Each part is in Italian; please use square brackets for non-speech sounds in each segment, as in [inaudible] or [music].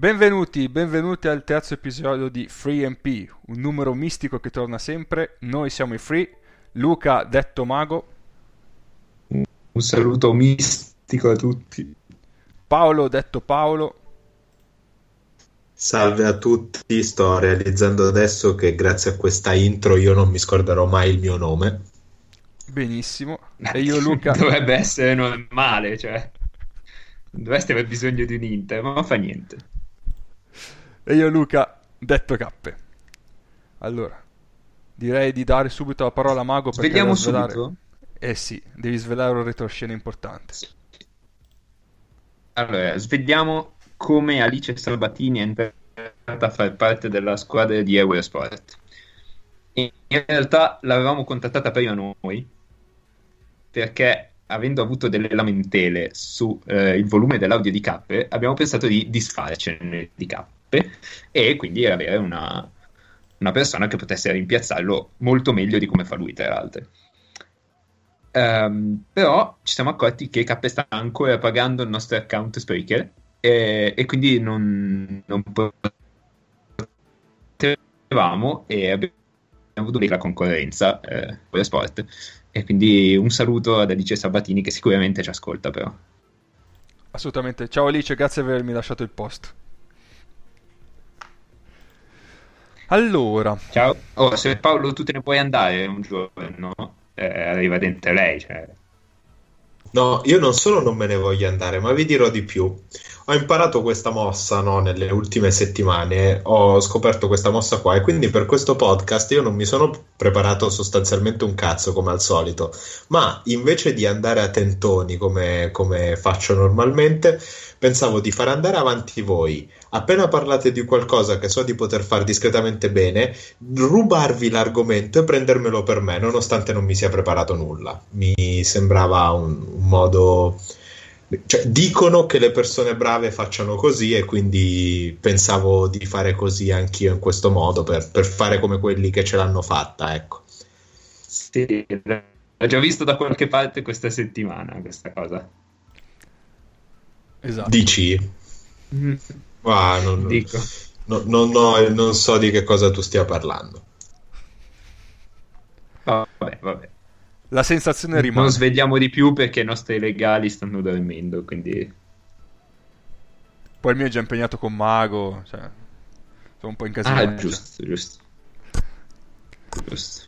Benvenuti, benvenuti al terzo episodio di Free MP, un numero mistico che torna sempre. Noi siamo i Free, Luca detto Mago, Un saluto mistico a tutti. Paolo detto Paolo, Salve a tutti, sto realizzando adesso che grazie a questa intro io non mi scorderò mai il mio nome. benissimo, e io Luca, [laughs] Dovrebbe essere normale, cioè. Non dovreste aver bisogno di un Inter, ma non fa niente. E io Luca detto Cappe. Allora, direi di dare subito la parola a Mago perché Vediamo devo svelare... subito. Eh sì, devi svelare un retroscena importante. Allora, svegliamo come Alice Sabatini è entrata a far parte della squadra di Eurosport. In realtà l'avevamo contattata prima noi, perché avendo avuto delle lamentele sul volume dell'audio di Cappe, abbiamo pensato di disfarcene di Cappe e quindi avere una, una persona che potesse rimpiazzarlo molto meglio di come fa lui, tra l'altro. Ehm, però ci siamo accorti che Cappe sta ancora pagando il nostro account Spreaker e, e quindi non, non potevamo e abbiamo avuto la concorrenza eh, con sport e quindi un saluto ad Alice Sabatini che sicuramente ci ascolta però Assolutamente. Ciao Alice, grazie per avermi lasciato il post. Allora, ciao oh, se Paolo tu te ne puoi andare un giorno eh, arriva dentro lei cioè. No, io non solo non me ne voglio andare, ma vi dirò di più. Ho imparato questa mossa, no, nelle ultime settimane, ho scoperto questa mossa qua e quindi per questo podcast io non mi sono preparato sostanzialmente un cazzo come al solito, ma invece di andare a tentoni come, come faccio normalmente, pensavo di far andare avanti voi. Appena parlate di qualcosa che so di poter fare discretamente bene, rubarvi l'argomento e prendermelo per me, nonostante non mi sia preparato nulla. Mi sembrava un, un modo. Cioè, dicono che le persone brave facciano così e quindi pensavo di fare così anch'io in questo modo per, per fare come quelli che ce l'hanno fatta, ecco. Sì, l'ho già visto da qualche parte questa settimana questa cosa. esatto. Dici? Ah, non, Dico. no- no- no, non so di che cosa tu stia parlando. Vabbè, vabbè. La sensazione rimane. Non svegliamo di più perché i nostri legali stanno dormendo, quindi... Poi il mio è già impegnato con Mago, cioè, sono un po' incasinato. Ah, giusto, giusto. Giusto.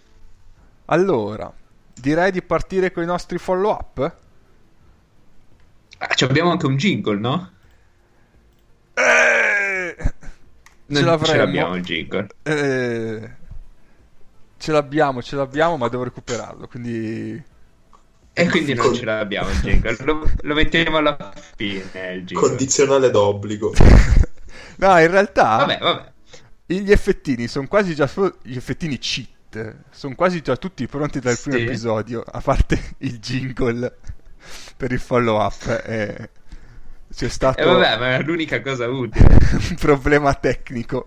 Allora, direi di partire con i nostri follow up. Ah, ci abbiamo anche un jingle, no? Eh, ce Non l'avremmo. ce l'abbiamo il jingle. Eh, ce l'abbiamo, ce l'abbiamo, ma devo recuperarlo, quindi... E quindi non ce l'abbiamo il jingle. Lo, lo mettiamo alla fine il jingle. Condizionale d'obbligo. [laughs] No, in realtà Vabbè, vabbè. gli effettini sono quasi già... Gli effettini cheat sono quasi già tutti pronti dal primo Sì. episodio, a parte il jingle per il follow up. Eh, c'è stato E vabbè, ma è l'unica cosa utile. un [laughs] problema tecnico.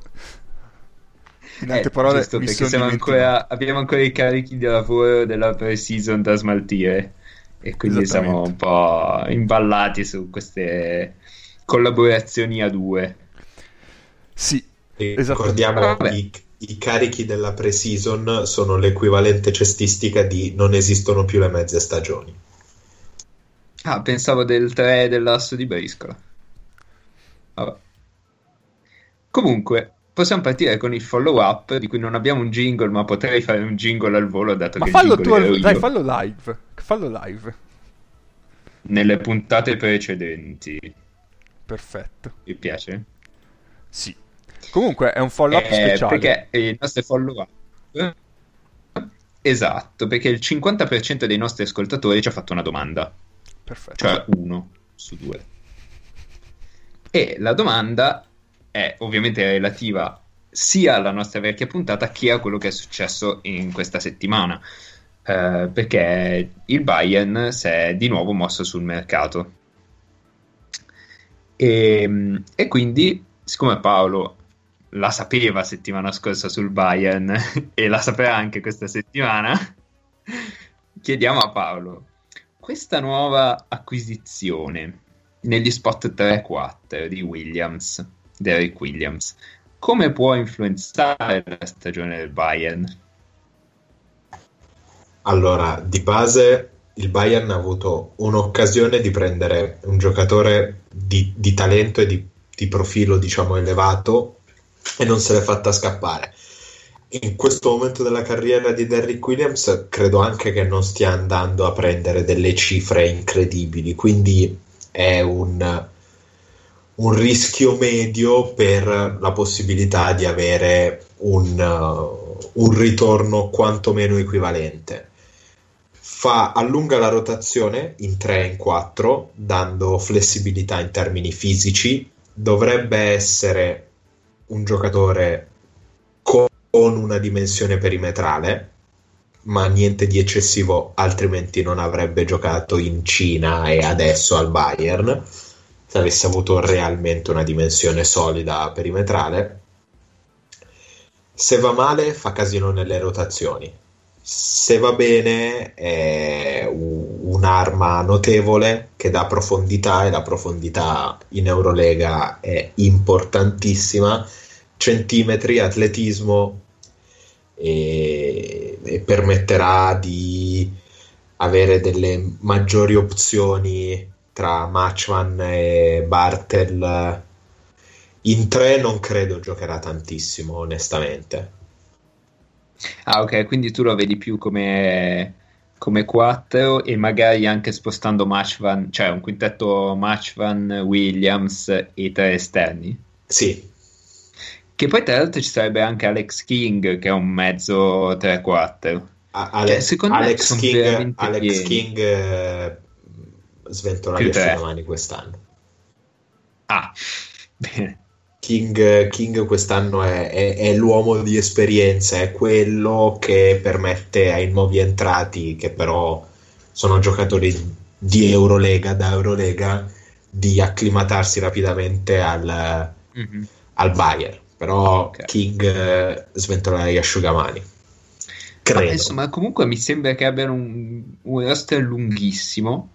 In altre Eh, parole, giusto, mi perché sono ancora, abbiamo ancora i carichi di lavoro della pre-season da smaltire e quindi siamo un po' imballati su queste collaborazioni a due. Sì, E. Ricordiamo Vabbè. i, i carichi della pre-season sono l'equivalente cestistica di non esistono più le mezze stagioni. Ah, pensavo del 3 dell'asso di Briscola. Vabbè. Comunque, possiamo partire con il follow up di cui non abbiamo un jingle, ma potrei fare un jingle al volo dato ma che fallo tu, al- dai, fallo live. Fallo live. nelle puntate precedenti. Perfetto. Mi piace? Sì. Comunque è un follow up Eh, speciale. Perché i nostri follow up. Esatto, perché il 50% dei nostri ascoltatori ci ha fatto una domanda, Perfetto. cioè uno su due. E la domanda è ovviamente relativa sia alla nostra vecchia puntata che a quello che è successo in questa settimana. Eh, perché il Bayern si è di nuovo mosso sul mercato. E, e quindi, siccome Paolo la sapeva settimana scorsa sul Bayern [laughs] e la saprà anche questa settimana, [laughs] chiediamo a Paolo, questa nuova acquisizione negli spot 3-4 di Williams Derrick Williams. Come può influenzare la stagione del Bayern? Allora, di base il Bayern ha avuto un'occasione di prendere un giocatore di, di talento e di, di, profilo, diciamo, elevato e non se l'è fatta scappare. In questo momento della carriera di Derrick Williams credo anche che non stia andando a prendere delle cifre incredibili, quindi è un, un rischio medio per la possibilità di avere un, uh, un ritorno quantomeno equivalente fa, allunga la rotazione in 3 e in 4, dando flessibilità in termini fisici. Dovrebbe essere un giocatore con una dimensione perimetrale, ma niente di eccessivo, altrimenti non avrebbe giocato in Cina e adesso al Bayern. Se avesse avuto realmente una dimensione solida perimetrale. Se va male, fa casino nelle rotazioni se va bene è un'arma notevole che dà profondità e la profondità in Eurolega è importantissima centimetri, atletismo e, e permetterà di avere delle maggiori opzioni tra Matchman e Bartel in tre non credo giocherà tantissimo onestamente Ah, ok, quindi tu lo vedi più come, come 4 e magari anche spostando Matchvan, cioè un quintetto Matchvan, Williams e tre esterni? Sì. Che poi tra l'altro ci sarebbe anche Alex King che è un mezzo 3-4. A- Ale- cioè, secondo Alex me King, Alex King eh, sventola gli mani quest'anno. Ah, [laughs] bene. King, King quest'anno è, è, è, l'uomo di esperienza, è quello che permette ai nuovi entrati, che però sono giocatori di Eurolega, da Eurolega, di acclimatarsi rapidamente al, mm-hmm. al Bayern. Però okay. King eh, sventola gli asciugamani. Credo. Ma insomma, comunque mi sembra che abbiano un, un roster lunghissimo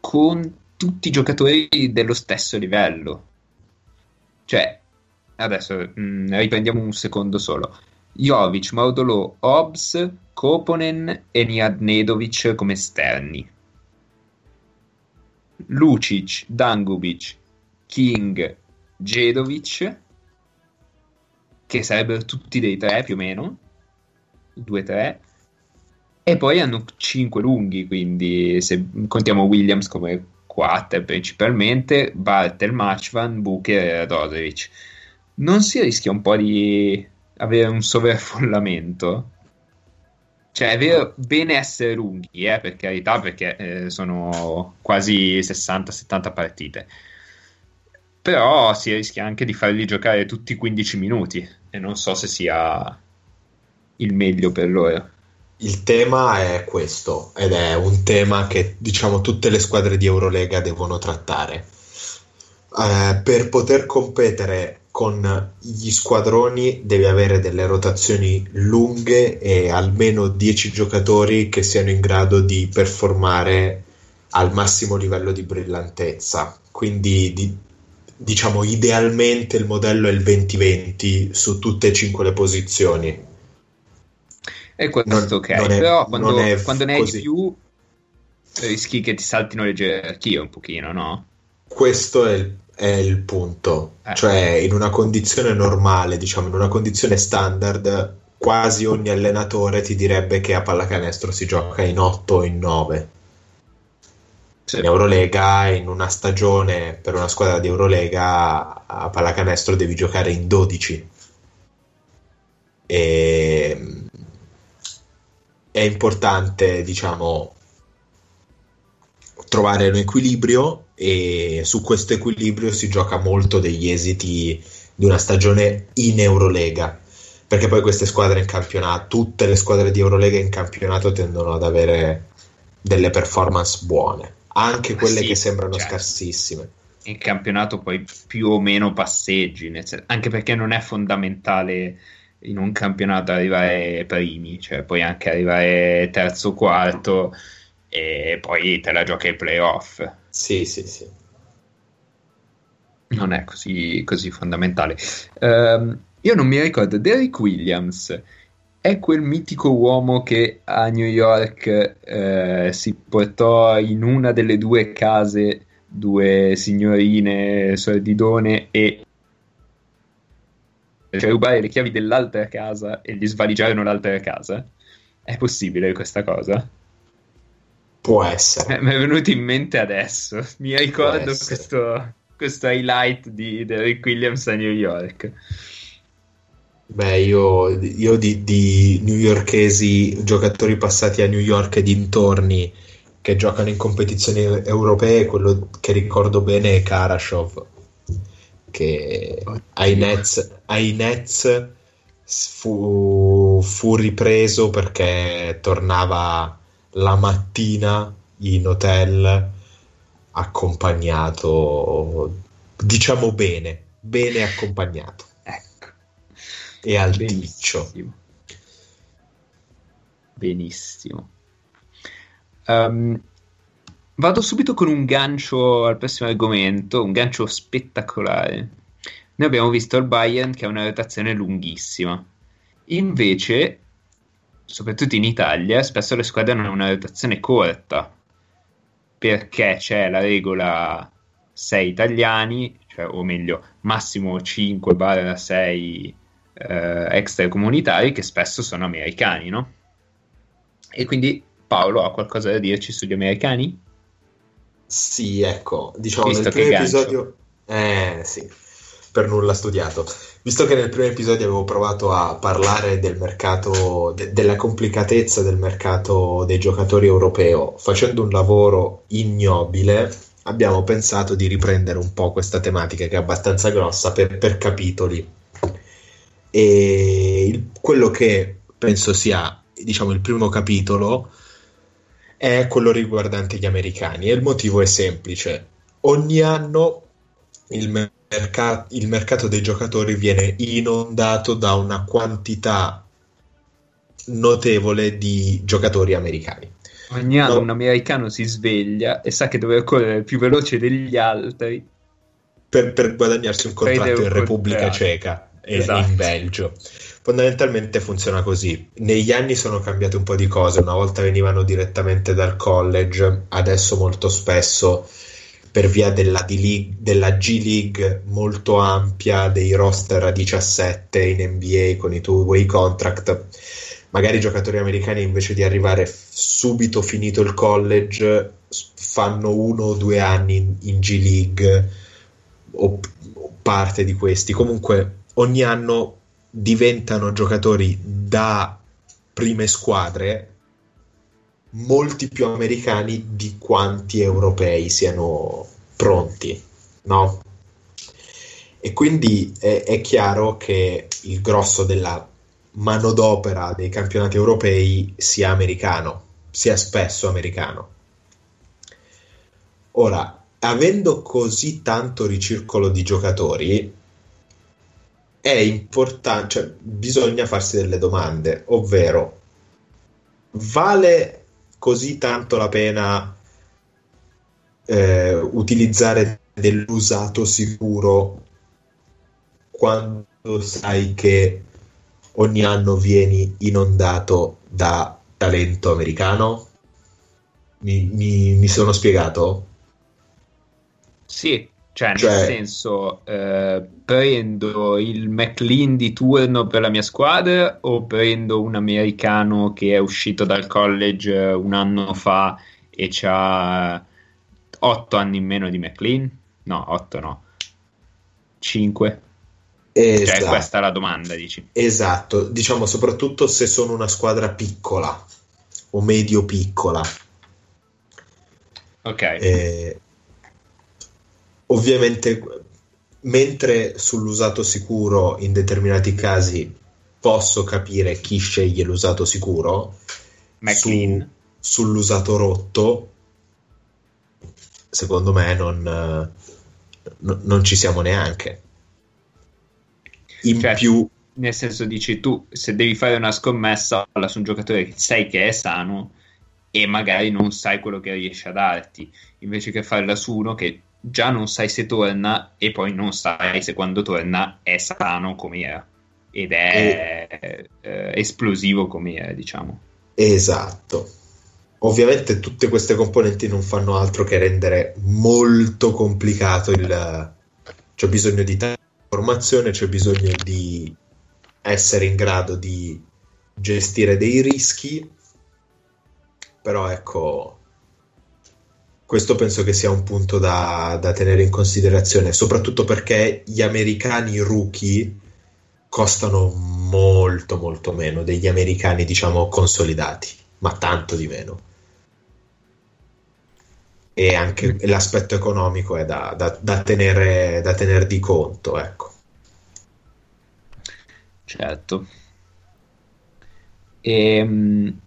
con tutti i giocatori dello stesso livello cioè, adesso mh, mm, riprendiamo un secondo solo. Jovic, Maudolo, Hobbs, Koponen e Niad Nedovic come esterni. Lucic, Dangubic, King, Jedovic, che sarebbero tutti dei tre più o meno, 2-3, e poi hanno 5 lunghi, quindi se contiamo Williams come 4 principalmente, Bartel, Matchvan, Booker e Roderick. Non si rischia un po' di avere un sovraffollamento? Cioè, è vero, bene essere lunghi, eh, per carità, perché eh, sono quasi 60-70 partite. Però si rischia anche di farli giocare tutti 15 minuti e non so se sia il meglio per loro. Il tema è questo ed è un tema che diciamo tutte le squadre di Eurolega devono trattare. Eh, per poter competere con gli squadroni devi avere delle rotazioni lunghe e almeno 10 giocatori che siano in grado di performare al massimo livello di brillantezza. Quindi di, diciamo idealmente il modello è il 20-20 su tutte e cinque le posizioni e questo non, ok, non è, però quando, quando ne hai di più rischi che ti saltino le gerarchie un pochino, no? Questo è il, è il punto. Eh. Cioè, in una condizione normale, diciamo, in una condizione standard, quasi ogni allenatore ti direbbe che a pallacanestro si gioca in 8 o in 9. In Eurolega, in una stagione per una squadra di Eurolega, a pallacanestro devi giocare in 12. E è importante, diciamo, trovare un equilibrio e su questo equilibrio si gioca molto degli esiti di una stagione in Eurolega perché poi queste squadre in campionato tutte le squadre di Eurolega in campionato tendono ad avere delle performance buone anche quelle sì, che sembrano certo. scarsissime in campionato poi più o meno passeggi anche perché non è fondamentale in un campionato arrivare primi, cioè puoi anche arrivare terzo o quarto e poi te la giochi ai playoff. Sì, sì, sì. non è così, così fondamentale. Um, io non mi ricordo, Derek Williams è quel mitico uomo che a New York eh, si portò in una delle due case due signorine sordidone e cioè rubare le chiavi dell'altra casa e gli svaligiarono l'altra casa? È possibile questa cosa? Può essere. [laughs] Mi è venuto in mente adesso. Mi ricordo questo, questo, highlight di Derrick Williams a New York. Beh, io, io di, di newyorkesi, giocatori passati a New York e dintorni che giocano in competizioni europee, quello che ricordo bene è Karashov, che ai Nets, ai Nets fu, fu ripreso perché tornava la mattina in hotel accompagnato, diciamo bene, bene accompagnato. E al Benissimo. Benissimo. Um, vado subito con un gancio al prossimo argomento, un gancio spettacolare. Noi abbiamo visto il Bayern che ha una rotazione lunghissima. Invece, soprattutto in Italia, spesso le squadre hanno una rotazione corta perché c'è la regola 6 italiani, cioè, o meglio, massimo 5-6 eh, extracomunitari che spesso sono americani, no? E quindi Paolo ha qualcosa da dirci sugli americani? Sì, ecco, diciamo Visto nel primo episodio... Eh, sì, per nulla studiato. Visto che nel primo episodio avevo provato a parlare del mercato, de- della complicatezza del mercato dei giocatori europeo, facendo un lavoro ignobile, abbiamo pensato di riprendere un po' questa tematica che è abbastanza grossa per, per capitoli. E il, quello che penso sia, diciamo, il primo capitolo è quello riguardante gli americani e il motivo è semplice. Ogni anno il, merc- il mercato dei giocatori viene inondato da una quantità notevole di giocatori americani. Ogni anno no. un americano si sveglia e sa che deve correre più veloce degli altri per, per guadagnarsi un contratto in Repubblica Ceca esatto. in Belgio fondamentalmente funziona così. Negli anni sono cambiate un po' di cose, una volta venivano direttamente dal college, adesso molto spesso per via della, D-League, della G League molto ampia, dei roster a 17 in NBA con i two-way contract, magari i giocatori americani invece di arrivare subito finito il college fanno uno o due anni in, in G League o, o parte di questi. Comunque ogni anno diventano giocatori da prime squadre molti più americani di quanti europei siano pronti, no? E quindi è, è chiaro che il grosso della manodopera dei campionati europei sia americano, sia spesso americano. Ora, avendo così tanto ricircolo di giocatori, è importante, cioè, bisogna farsi delle domande, ovvero vale così tanto la pena eh, utilizzare dell'usato sicuro quando sai che ogni anno vieni inondato da talento americano? Mi, mi, mi sono spiegato? Sì, cioè, cioè, nel senso, eh, prendo il McLean di turno per la mia squadra o prendo un americano che è uscito dal college un anno fa e ha 8 anni in meno di McLean? No, 8 no. 5. Cioè, esatto. Cioè, questa è la domanda, dici. Esatto, diciamo soprattutto se sono una squadra piccola o medio piccola. Ok. Eh, Ovviamente, mentre sull'usato sicuro in determinati casi posso capire chi sceglie l'usato sicuro, su, sull'usato rotto, secondo me non, no, non ci siamo neanche. In cioè, più, nel senso, dici tu, se devi fare una scommessa su un giocatore che sai che è sano e magari non sai quello che riesce a darti, invece che farla su uno che già non sai se torna e poi non sai se quando torna è sano come era ed è e... eh, esplosivo come era, diciamo. Esatto. Ovviamente tutte queste componenti non fanno altro che rendere molto complicato il... C'è bisogno di tanta informazione, c'è bisogno di essere in grado di gestire dei rischi, però ecco, questo penso che sia un punto da, da, tenere in considerazione, soprattutto perché gli americani rookie costano molto molto meno degli americani diciamo consolidati, ma tanto di meno. E anche l'aspetto economico è da, da, da tenere, da tenere di conto, ecco. Certo. Ehm,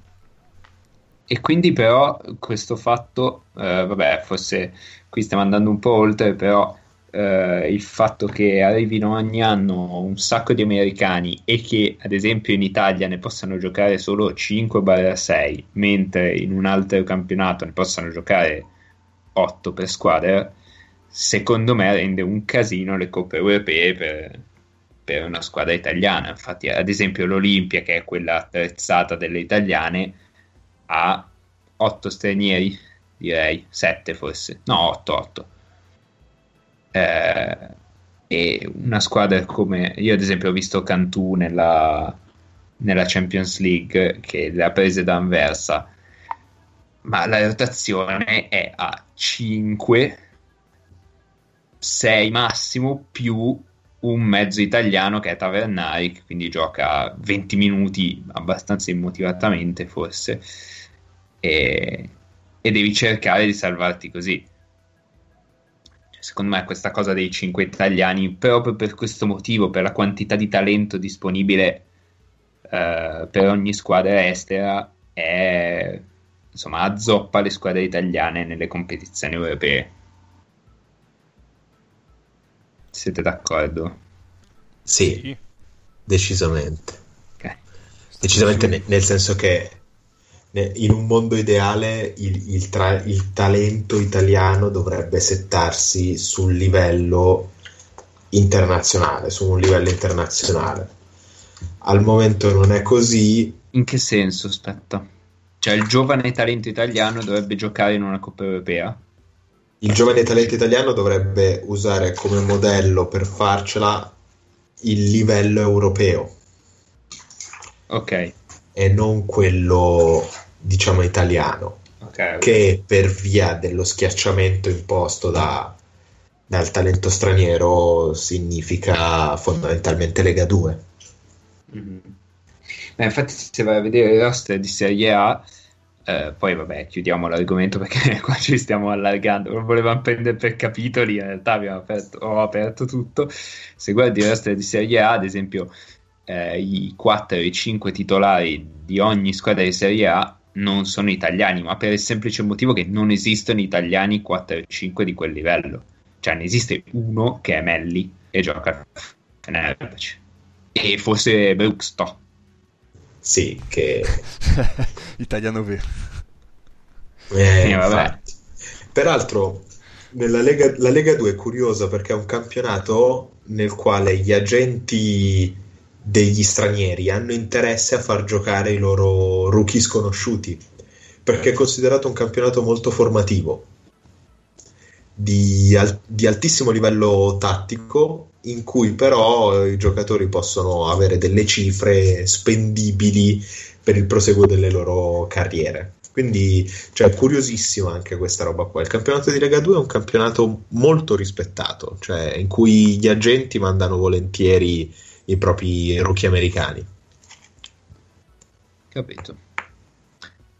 e quindi però questo fatto, eh, vabbè, forse qui stiamo andando un po' oltre, però eh, il fatto che arrivino ogni anno un sacco di americani e che ad esempio in Italia ne possano giocare solo 5-6, mentre in un altro campionato ne possano giocare 8 per squadra, secondo me rende un casino le coppe europee per, per una squadra italiana. Infatti, ad esempio, l'Olimpia, che è quella attrezzata delle italiane, ha 8 stranieri, direi 7 forse, no 8, 8. Eh, e una squadra come io, ad esempio, ho visto Cantù nella, nella Champions League che le ha prese da Anversa, ma la rotazione è a 5, 6 massimo più un mezzo italiano che è Tavernari, quindi gioca 20 minuti abbastanza immotivatamente forse, e, e devi cercare di salvarti così. Cioè, secondo me questa cosa dei 5 italiani, proprio per questo motivo, per la quantità di talento disponibile uh, per ogni squadra estera, è, insomma, azzoppa le squadre italiane nelle competizioni europee. Siete d'accordo? Sì, sì. decisamente. Okay. Decisamente ne- nel senso che in un mondo ideale il, il, tra- il, talento italiano dovrebbe settarsi sul livello internazionale, su un livello internazionale. Al momento non è così. In che senso? Aspetta. Cioè il giovane talento italiano dovrebbe giocare in una Coppa Europea? il giovane talento italiano dovrebbe usare come modello per farcela il livello europeo. Ok. E non quello, diciamo, italiano. Okay. Che per via dello schiacciamento imposto da, dal talento straniero significa fondamentalmente Lega 2. Mm-hmm. Beh, infatti, se vai a vedere il roster di Serie A, eh, poi vabbè, chiudiamo l'argomento perché [laughs] qua ci stiamo allargando. Non volevamo prendere per capitoli, in realtà abbiamo aperto, ho aperto tutto. Se guardi il resto di Serie A, ad esempio, eh, i 4 e i 5 titolari di ogni squadra di Serie A non sono italiani, ma per il semplice motivo che non esistono italiani 4 e 5 di quel livello. Cioè, ne esiste uno che è Melli e gioca a Fenerbahce. E forse Brooks Top sì, che... [laughs] Italiano vero. Eh, eh, Peraltro, nella Lega, la Lega 2 è curiosa perché è un campionato nel quale gli agenti degli stranieri hanno interesse a far giocare i loro rookie sconosciuti perché è considerato un campionato molto formativo di, al- di altissimo livello tattico in cui però i giocatori possono avere delle cifre spendibili per il proseguo delle loro carriere. Quindi cioè, è curiosissimo anche questa roba qua. Il campionato di Lega 2 è un campionato molto rispettato, cioè in cui gli agenti mandano volentieri i propri rookie americani. Capito.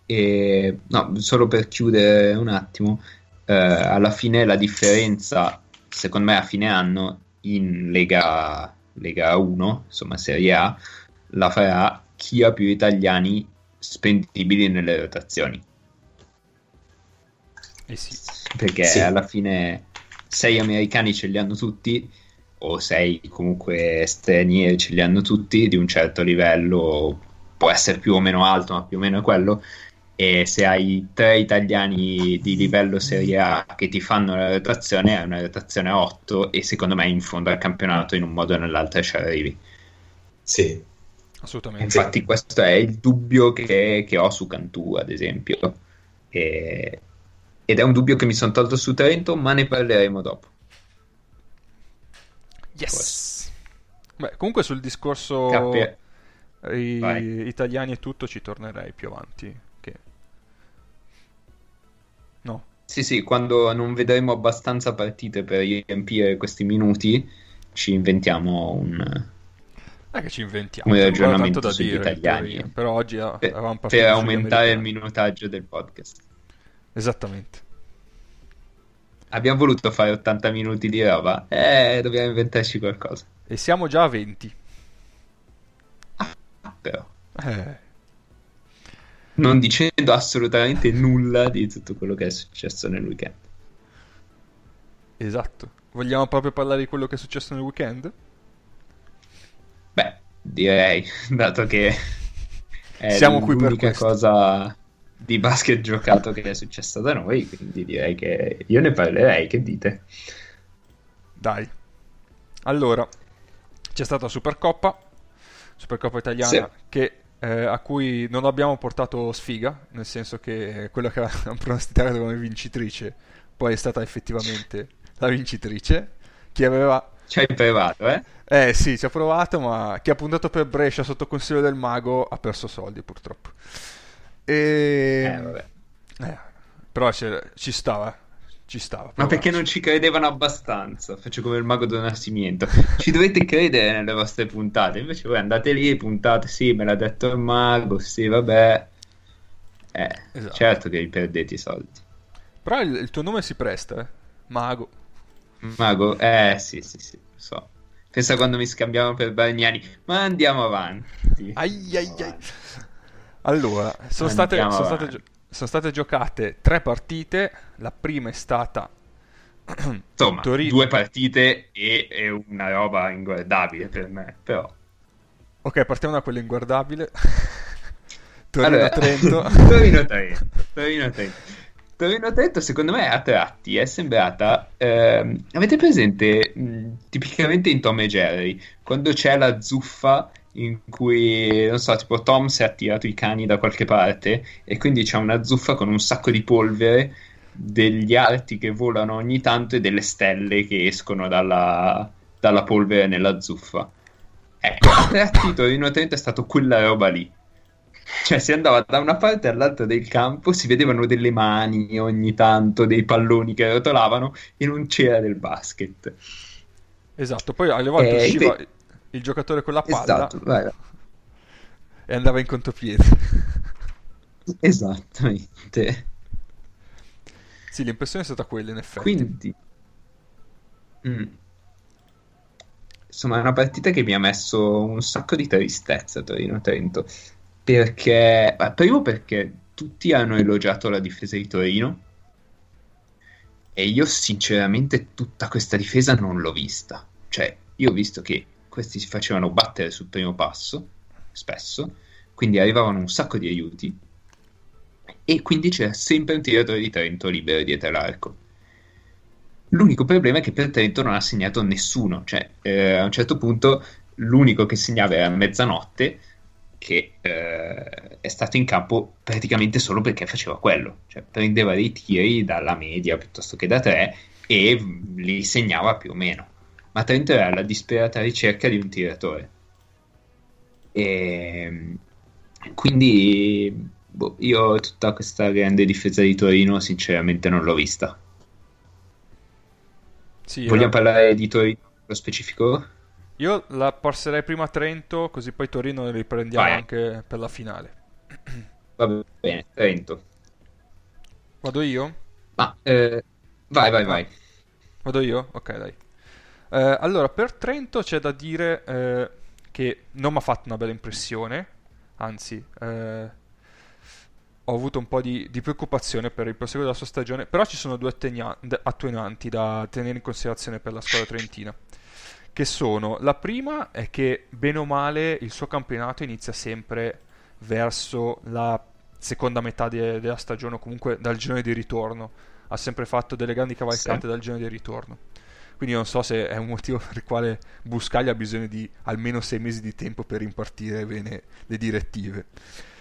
E, no, solo per chiudere un attimo, eh, alla fine la differenza, secondo me a fine anno, in Lega, Lega 1, insomma Serie A, la farà chi ha più italiani spendibili nelle rotazioni. Eh sì. Perché sì. alla fine sei americani ce li hanno tutti, o sei comunque stranieri ce li hanno tutti di un certo livello, può essere più o meno alto, ma più o meno è quello. e se hai tre italiani di livello Serie A che ti fanno la rotazione, è una rotazione a 8 e secondo me in fondo al campionato in un modo o nell'altro ci arrivi. Sì. Assolutamente. Infatti questo è il dubbio che, che ho su Cantù, ad esempio. E, ed è un dubbio che mi sono tolto su Trento, ma ne parleremo dopo. Yes! Beh, comunque sul discorso i- italiani e tutto ci tornerei più avanti. Che... No. Sì, sì, quando non vedremo abbastanza partite per riempire questi minuti, ci inventiamo un, Non è che ci inventiamo, un ragionamento tanto da sugli dire, italiani. Però oggi ah, per, avevamo per aumentare il minutaggio del podcast. Esattamente. Abbiamo voluto fare 80 minuti di roba, eh, dobbiamo inventarci qualcosa. E siamo già a 20. Però, Eh, non dicendo assolutamente nulla di tutto quello che è successo nel weekend. esatto. Vogliamo proprio parlare di quello che è successo nel weekend? Beh, direi, dato che è Siamo qui per questo. cosa di basket giocato che è successa da noi, quindi direi che io ne parlerei, che dite? Dai. Allora, c'è stata Supercoppa, Supercoppa italiana, Sì. che, eh, a cui non abbiamo portato sfiga, nel senso che quella che avevamo [laughs] pronosticato come vincitrice, poi è stata effettivamente la vincitrice. Chi aveva... Ci hai provato, eh? Eh sì, ci ha provato, ma chi ha puntato per Brescia sotto consiglio del mago ha perso soldi purtroppo. E... Eh, vabbè. Eh, però ci stava, ci stava. Ma perché non ci credevano abbastanza? Faccio come il mago del Nascimento. Ci dovete credere nelle vostre puntate. Invece voi andate lì puntate, sì, me l'ha detto il mago, sì, vabbè. Eh, Esatto. certo che vi perdete i soldi. Però il, il tuo nome si presta, eh? Mago. Mago, eh, sì, sì, sì, lo so. Pensa quando mi scambiamo per Bagnani. Ma andiamo avanti. Ai, ai, ai. Allora, sono state, Andiamo sono, state, gio- sono state giocate tre partite. La prima è stata [clears throat] Insomma, Torino. due partite e, e una roba inguardabile per me, però. Ok, partiamo da quella inguardabile. [laughs] Torino-Trento. [laughs] Torino-Trento. Torino-Trento. Torino-Trento, secondo me, a tratti è sembrata. ehm, avete presente mh, tipicamente in Tom e Jerry quando c'è la zuffa in cui non so, tipo Tom si è attirato i cani da qualche parte e quindi c'è una zuffa con un sacco di polvere, degli arti che volano ogni tanto e delle stelle che escono dalla, dalla polvere nella zuffa. Ecco, [coughs] a tratti Torino-Trento è stato quella roba lì. Cioè, si andava da una parte all'altra del campo, si vedevano delle mani ogni tanto, dei palloni che rotolavano e non c'era del basket. Esatto, poi alle volte Eh, usciva te- il giocatore con la palla Esatto, vai, vai. e andava in contropiede. [laughs] esattamente. Sì, l'impressione è stata quella, in effetti. Quindi, mm. insomma, è una partita che mi ha messo un sacco di tristezza Torino-Trento. Perché, beh, primo perché tutti hanno elogiato la difesa di Torino. E io, sinceramente, tutta questa difesa non l'ho vista. Cioè, io ho visto che questi si facevano battere sul primo passo, spesso, quindi arrivavano un sacco di aiuti. E quindi c'era sempre un tiratore di Trento libero dietro l'arco. L'unico problema è che per Trento non ha segnato nessuno, cioè eh, a un certo punto l'unico che segnava era mezzanotte, che eh, è stato in campo praticamente solo perché faceva quello, cioè prendeva dei tiri dalla media piuttosto che da tre e li segnava più o meno. Ma Trento era alla disperata ricerca di un tiratore. E quindi boh, io tutta questa grande difesa di Torino sinceramente non l'ho vista. Sì, Vogliamo era- parlare di Torino nello specifico? Io la passerei prima a Trento, così poi Torino ne riprendiamo Vai. anche per la finale. [clears throat] Va bene, Trento. Vado io? Ma eh, vai, vai, vai. Vado io? Ok, dai. Eh, allora, per Trento c'è da dire eh, che non mi ha fatto una bella impressione, anzi, eh, ho avuto un po' di, di preoccupazione per il proseguo della sua stagione, però ci sono due d- attenuanti da tenere in considerazione per la squadra trentina, che sono, la prima è che bene o male il suo campionato inizia sempre verso la seconda metà de- della stagione o comunque dal girone di ritorno. Ha sempre fatto delle grandi cavalcate Sì. dal girone di ritorno. Quindi non so se è un motivo per il quale Buscaglia ha bisogno di almeno sei mesi di tempo per impartire bene le direttive.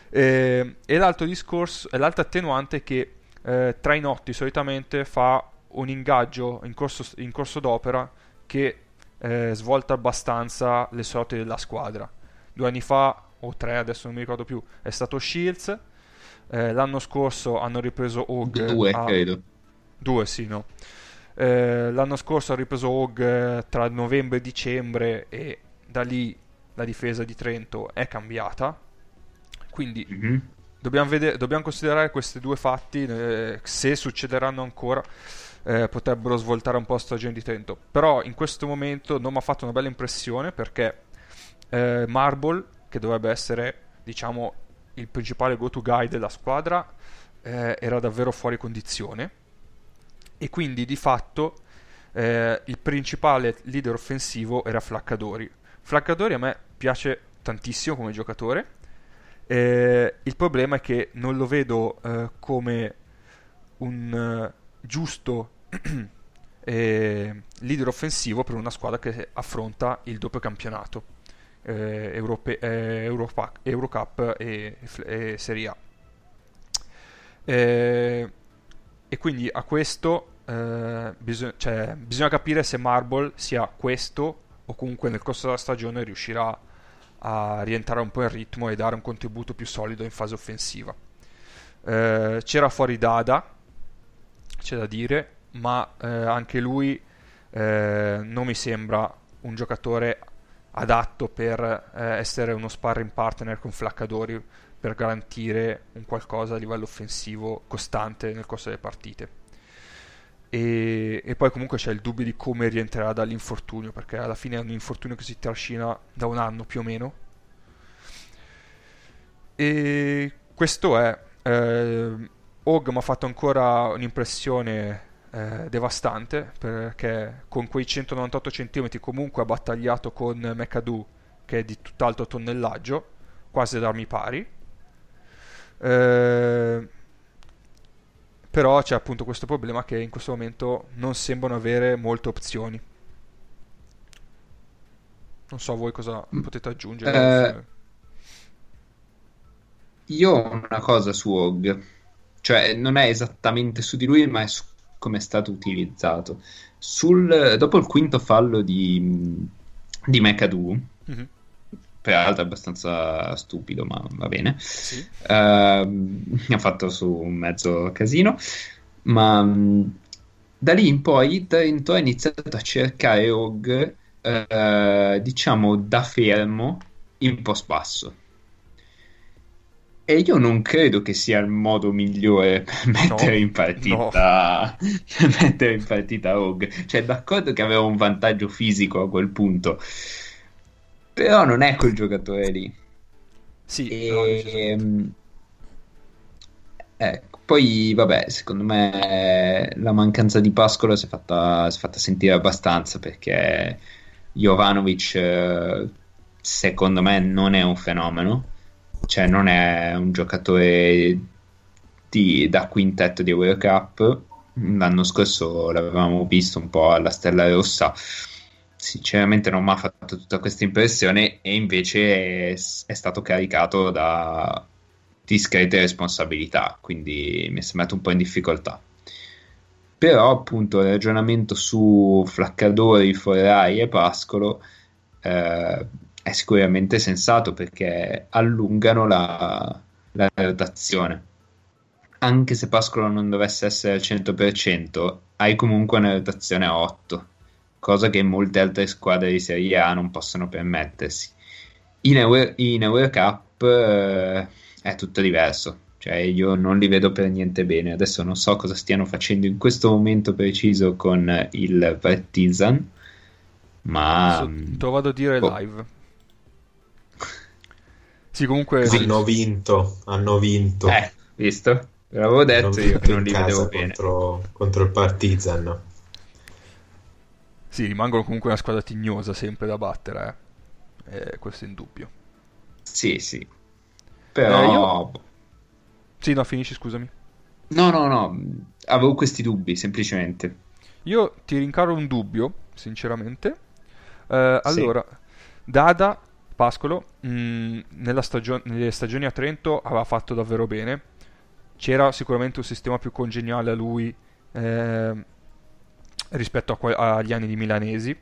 Eh, e l'altro discorso, e l'altra attenuante è che eh, Trainotti solitamente fa un ingaggio in corso, in corso d'opera che eh, svolta abbastanza le sorti della squadra. Due anni fa, o tre, adesso non mi ricordo più, è stato Shields. Eh, l'anno scorso hanno ripreso Og. Due, a- credo. Due, sì, no. Eh, l'anno scorso ha ripreso Og eh, tra novembre e dicembre e da lì la difesa di Trento è cambiata. Quindi Mhm. dobbiamo, vedere, dobbiamo considerare questi due fatti, eh, se succederanno ancora, eh, potrebbero svoltare un po' la stagione di Trento. Però in questo momento non mi ha fatto una bella impressione perché eh, Marble, che dovrebbe essere, diciamo, il principale go-to guy della squadra, eh, era davvero fuori condizione. E quindi di fatto eh, il principale leader offensivo era Flaccadori. Flaccadori a me piace tantissimo come giocatore. Eh, il problema è che non lo vedo eh, come un eh, giusto [clears throat] eh, leader offensivo per una squadra che affronta il doppio campionato eh, Europe- eh, Europa- Eurocup e, e Serie A. Eh, e quindi a questo eh, bisog- cioè, bisogna capire se Marble sia questo o comunque nel corso della stagione riuscirà a rientrare un po' in ritmo e dare un contributo più solido in fase offensiva. Eh, c'era fuori Dada, c'è da dire, ma eh, anche lui eh, non mi sembra un giocatore adatto per eh, essere uno sparring partner con Flaccadori per garantire un qualcosa a livello offensivo costante nel corso delle partite. E, e poi comunque c'è il dubbio di come rientrerà dall'infortunio, perché alla fine è un infortunio che si trascina da un anno più o meno. E questo è. Eh, Og mi ha fatto ancora un'impressione eh, devastante perché con quei 198 cm comunque ha battagliato con McAdoo che è di tutt'altro tonnellaggio, quasi ad armi pari. Eh, però c'è appunto questo problema che in questo momento non sembrano avere molte opzioni. Non so voi cosa Mm. potete aggiungere. Eh, Io ho una cosa su Og, cioè non è esattamente su di lui, ma è su come è stato utilizzato. Sul- dopo il quinto fallo di, di McAdoo, Mhm, peraltro abbastanza stupido, ma va bene, Sì. mi ha fatto su un mezzo casino, ma mh, da lì in poi Trento ha iniziato a cercare Og, eh, diciamo, da fermo in post basso. E io non credo che sia il modo migliore per mettere in partita, per [laughs] mettere in partita Og. Cioè, d'accordo che aveva un vantaggio fisico a quel punto, però non è quel giocatore lì. Sì, no. E, ehm, ecco, poi vabbè, secondo me la mancanza di Pascolo si è fatta, si è fatta sentire abbastanza perché Jovanovic eh, secondo me non è un fenomeno, cioè non è un giocatore di- da quintetto di Eurocup. L'anno scorso l'avevamo visto un po' alla Stella Rossa. Sinceramente non mi ha fatto tutta questa impressione e invece è, è stato caricato da discrete responsabilità, quindi mi è sembrato un po' in difficoltà. Però appunto il ragionamento su Flaccadori, Forrai e Pascolo eh, è sicuramente sensato perché allungano la, la rotazione. Anche se Pascolo non dovesse essere al 100%, hai comunque una rotazione a 8, cosa che molte altre squadre di Serie A non possono permettersi. In, Euro- in Eurocup eh, è tutto diverso, cioè io non li vedo per niente bene. Adesso non so cosa stiano facendo in questo momento preciso con il Partizan, ma te lo vado a dire boh. live. Sì, comunque. Hanno vinto, hanno vinto. eh, visto? Ve l'avevo detto io che non in li casa vedevo bene. contro, contro il Partizan. Sì, rimangono comunque una squadra tignosa sempre da battere, eh. Eh, questo è indubbio. Sì, sì. Però Eh, io- Sì, no, finisci, scusami. No, no, no, avevo questi dubbi, semplicemente. Io ti rincaro un dubbio, sinceramente. Eh, allora, Dada, Pascolo, mh, nella stagio- nelle stagioni a Trento aveva fatto davvero bene. C'era sicuramente un sistema più congeniale a lui eh, rispetto que- agli anni di Milanesi.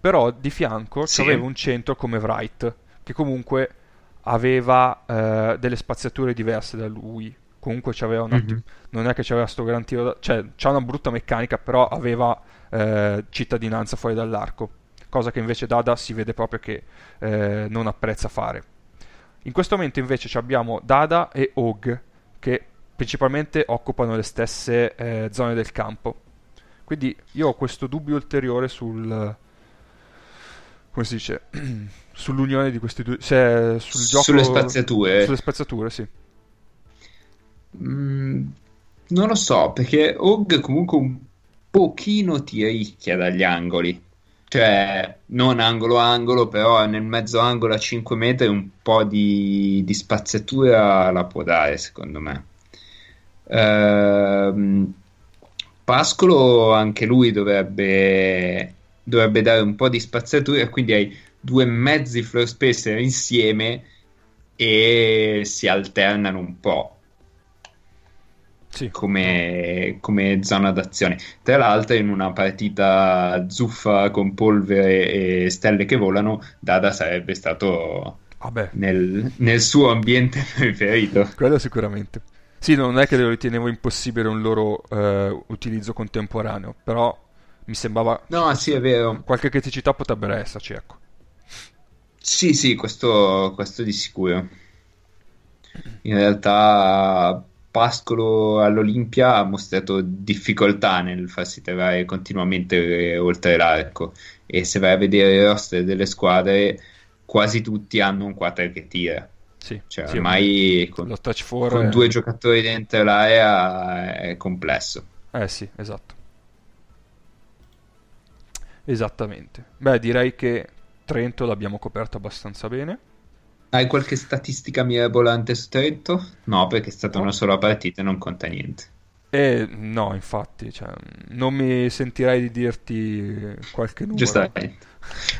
Però di fianco Sì. c'aveva un centro come Wright, che comunque aveva eh, delle spaziature diverse da lui. Comunque c'aveva un attimo Mhm. non è che c'aveva sto gran tiro da... cioè c'ha una brutta meccanica però aveva eh, cittadinanza fuori dall'arco cosa che invece Dada si vede proprio che eh, non apprezza fare in questo momento invece abbiamo Dada e Og che principalmente occupano le stesse eh, zone del campo quindi io ho questo dubbio ulteriore sul come si dice [clears throat] sull'unione di questi due cioè sul gioco Sulle spaziature. sulle spaziature sì Mm, non lo so, perché Og comunque un pochino ti ricchia dagli angoli. Cioè, non angolo-angolo, però nel mezzo angolo a 5 metri un po' di, di spaziatura la può dare, secondo me. Ehm, Pascolo anche lui dovrebbe, dovrebbe dare un po' di spaziatura, e quindi hai due mezzi floor spacer insieme e si alternano un po' sì come, come zona d'azione. Tra l'altro, in una partita zuffa con polvere e stelle che volano, Dada sarebbe stato nel, nel suo ambiente [laughs] preferito. Quello sicuramente. Sì, non è che lo ritenevo impossibile un loro eh, utilizzo contemporaneo, però mi sembrava No, sì, è vero. qualche criticità potrebbe esserci, ecco. Sì, sì, questo, questo di sicuro. In realtà Pascolo all'Olimpia ha mostrato difficoltà nel farsi tirare continuamente oltre l'arco e se vai a vedere il roster delle squadre quasi tutti hanno un 4 che tira. Sì, Cioè, sì, ormai con, lo touch 4 con è- due giocatori dentro l'area è complesso. Eh sì, esatto. Esattamente. Beh, direi che Trento l'abbiamo coperto abbastanza bene. Hai qualche statistica mirabolante su Trento? No, perché è stata una sola partita e non conta niente. E no, infatti, cioè, non mi sentirei di dirti qualche numero. Giustamente.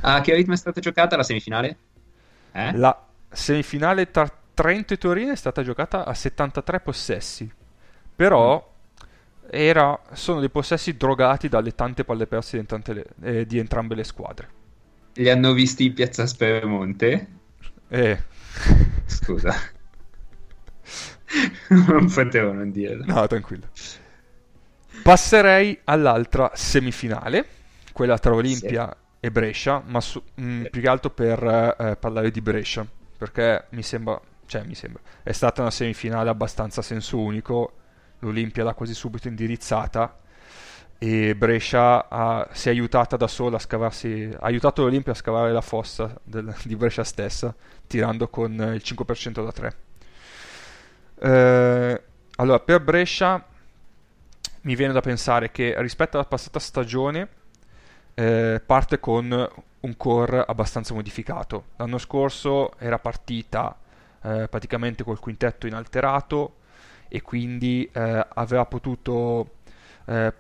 A che ritmo è stata giocata la semifinale? Eh? La semifinale tra Trento e Torino è stata giocata a 73 possessi, però era- sono dei possessi drogati dalle tante palle perse di, entrambe le, eh, di entrambe le squadre. Li hanno visti in piazza Speremonte? Eh, [laughs] Scusa. [laughs] non potevo non dirlo. no, tranquillo. Passerei all'altra semifinale, quella tra Olimpia e Brescia, ma su- mh, Sì. più che altro per eh, parlare di Brescia, perché mi sembra, cioè mi sembra, è stata una semifinale abbastanza senso unico, l'Olimpia l'ha quasi subito indirizzata e Brescia ha- si è aiutata da sola a scavarsi, ha aiutato l'Olimpia a scavare la fossa del- di Brescia stessa, tirando con il 5% da 3. Eh, allora, per Brescia mi viene da pensare che rispetto alla passata stagione eh, parte con un core abbastanza modificato. L'anno scorso era partita eh, praticamente col quintetto inalterato e quindi eh, aveva potuto eh,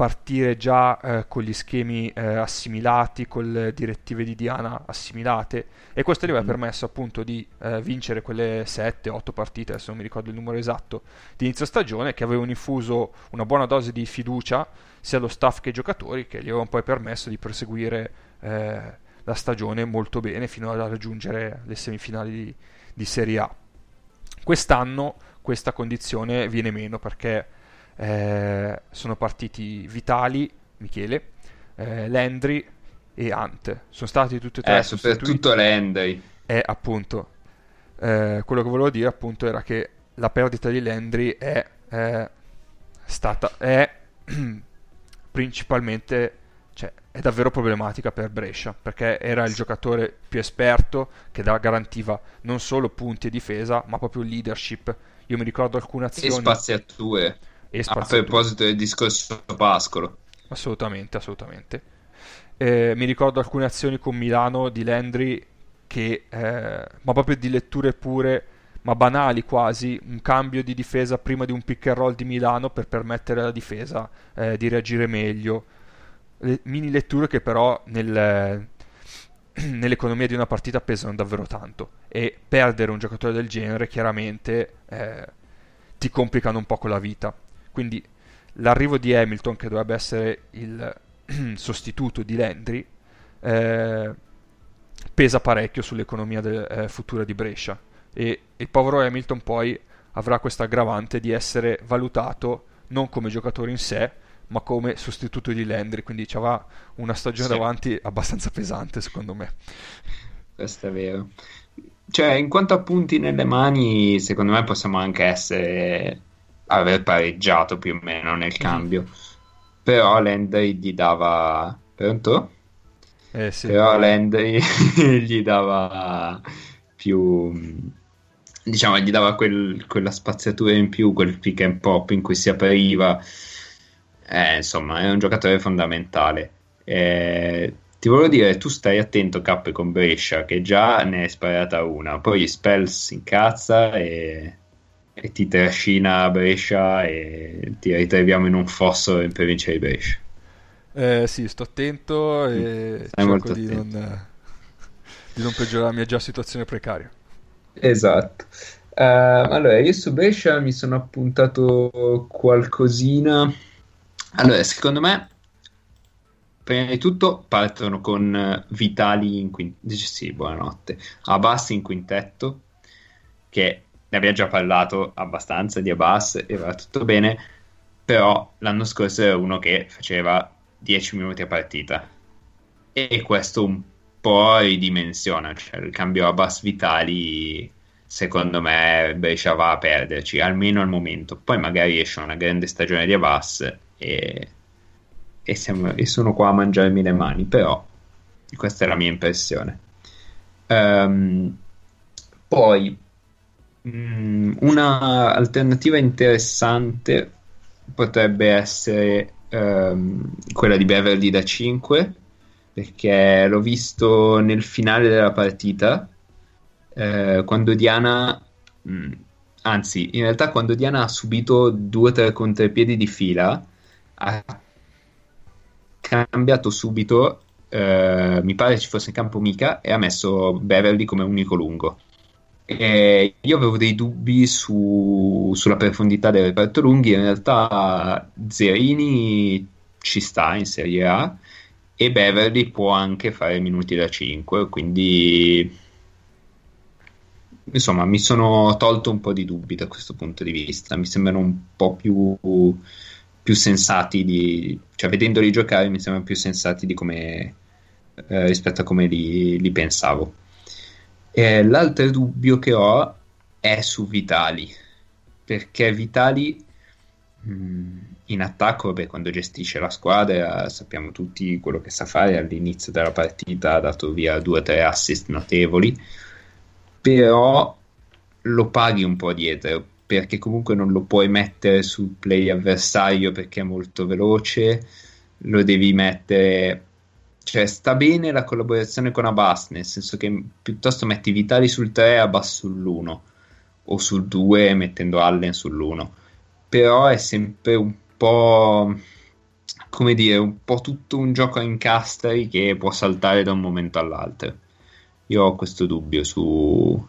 partire già eh, con gli schemi eh, assimilati, con le direttive di Diana assimilate e questo gli aveva Mm. permesso appunto di eh, vincere quelle 7-8 partite, adesso non mi ricordo il numero esatto, di inizio stagione che avevano infuso una buona dose di fiducia sia allo staff che ai giocatori che gli avevano poi permesso di proseguire eh, la stagione molto bene fino a raggiungere le semifinali di, di Serie A. Quest'anno questa condizione viene meno perché eh, sono partiti Vitali, Michele, eh, Landry e Ante. Sono stati tutti e tre Eh, soprattutto Landry. e appunto eh, quello che volevo dire appunto era che la perdita di Landry è eh, stata è [clears throat] principalmente cioè è davvero problematica per Brescia perché era il giocatore più esperto che da- garantiva non solo punti e difesa ma proprio leadership io mi ricordo alcune E azioni spaziature. e A spaziature. proposito del discorso Pascolo. Assolutamente, assolutamente. Eh, mi ricordo alcune azioni con Milano di Landry che, eh, ma proprio di letture pure ma banali quasi, un cambio di difesa prima di un pick and roll di Milano per permettere alla difesa eh, di reagire meglio. Le mini letture che però nel, [clears throat] nell'economia di una partita pesano davvero tanto e perdere un giocatore del genere chiaramente eh, ti complicano un po' con la vita. Quindi l'arrivo di Hamilton, che dovrebbe essere il [clears throat] sostituto di Landry, eh, pesa parecchio sull'economia del, eh, futura di Brescia e il povero Hamilton poi avrà questa aggravante di essere valutato non come giocatore in sé ma come sostituto di Landry quindi avrà una stagione sì. davanti abbastanza pesante secondo me questo è vero cioè in quanto a punti nelle mani secondo me possiamo anche essere aver pareggiato più o meno nel cambio mm. però Landry gli dava pronto? Eh, sì. Però Landry [laughs] gli dava più diciamo gli dava quel, quella spaziatura in più, quel pick and pop in cui si apriva. Eh, insomma, è un giocatore fondamentale. Eh, ti volevo dire, tu stai attento K con Brescia, che già ne è sparata una, poi Spells si incazza e, e ti trascina a Brescia e ti ritroviamo in un fosso in provincia di Brescia. Eh, sì, sto attento e Stai cerco di non, [laughs] di non peggiorare la mia già situazione precaria. Esatto. Uh, allora, io su Brescia mi sono appuntato qualcosina. Allora, secondo me, prima di tutto partono con Vitali in quintetto. Sì, buonanotte. Abbas in quintetto, che ne abbiamo già parlato abbastanza di Abbas e va tutto bene. Però l'anno scorso era uno che faceva 10 minuti a partita. E questo un po' ridimensiona, cioè il cambio a Bass Vitali secondo me Brescia va a perderci, almeno al momento. Poi magari esce una grande stagione di Abbas e, e, siamo, e sono qua a mangiarmi le mani, però questa è la mia impressione. Um, poi mm, una alternativa interessante potrebbe essere um, quella di Beverly da 5 perché l'ho visto nel finale della partita eh, quando Diana mh, mm, anzi in realtà quando Diana ha subito due o tre contrapiedi di fila ha cambiato subito eh, mi pare ci fosse in campo Mica e ha messo Beverly come unico lungo. E io avevo dei dubbi su, sulla profondità del reparto lunghi in realtà Zerini ci sta in Serie A e Beverly può anche fare minuti da 5, quindi insomma mi sono tolto un po' di dubbi da questo punto di vista, mi sembrano un po' più, più sensati, di, cioè vedendoli giocare mi sembrano più sensati di come, eh, rispetto a come li, li pensavo. E l'altro dubbio che ho è su Vitali, perché Vitali... Mh, mm, in attacco, beh, quando gestisce la squadra sappiamo tutti quello che sa fare all'inizio della partita, ha dato via due o tre assist notevoli, però lo paghi un po' dietro perché comunque non lo puoi mettere sul play avversario perché è molto veloce, lo devi mettere cioè sta bene la collaborazione con Abbas, nel senso che piuttosto metti Vitali sul 3 e Abbas sull'1 o sul 2 mettendo Allen sull'1 però è sempre un po' come dire, un po' tutto un gioco a incastri che può saltare da un momento all'altro. Io ho questo dubbio su,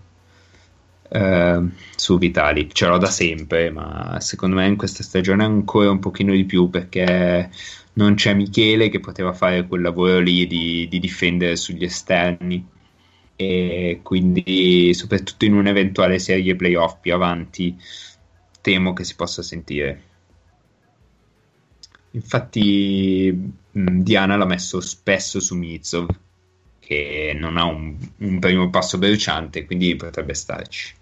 eh, su Vitali, ce l'ho da sempre, ma secondo me in questa stagione ancora un pochino di più perché non c'è Michele che poteva fare quel lavoro lì di, di difendere sugli esterni. E quindi soprattutto in un'eventuale serie playoff più avanti temo che si possa sentire. Infatti mm, Diana l'ha messo spesso su Mizov, che non ha un, un primo passo bruciante, quindi potrebbe starci,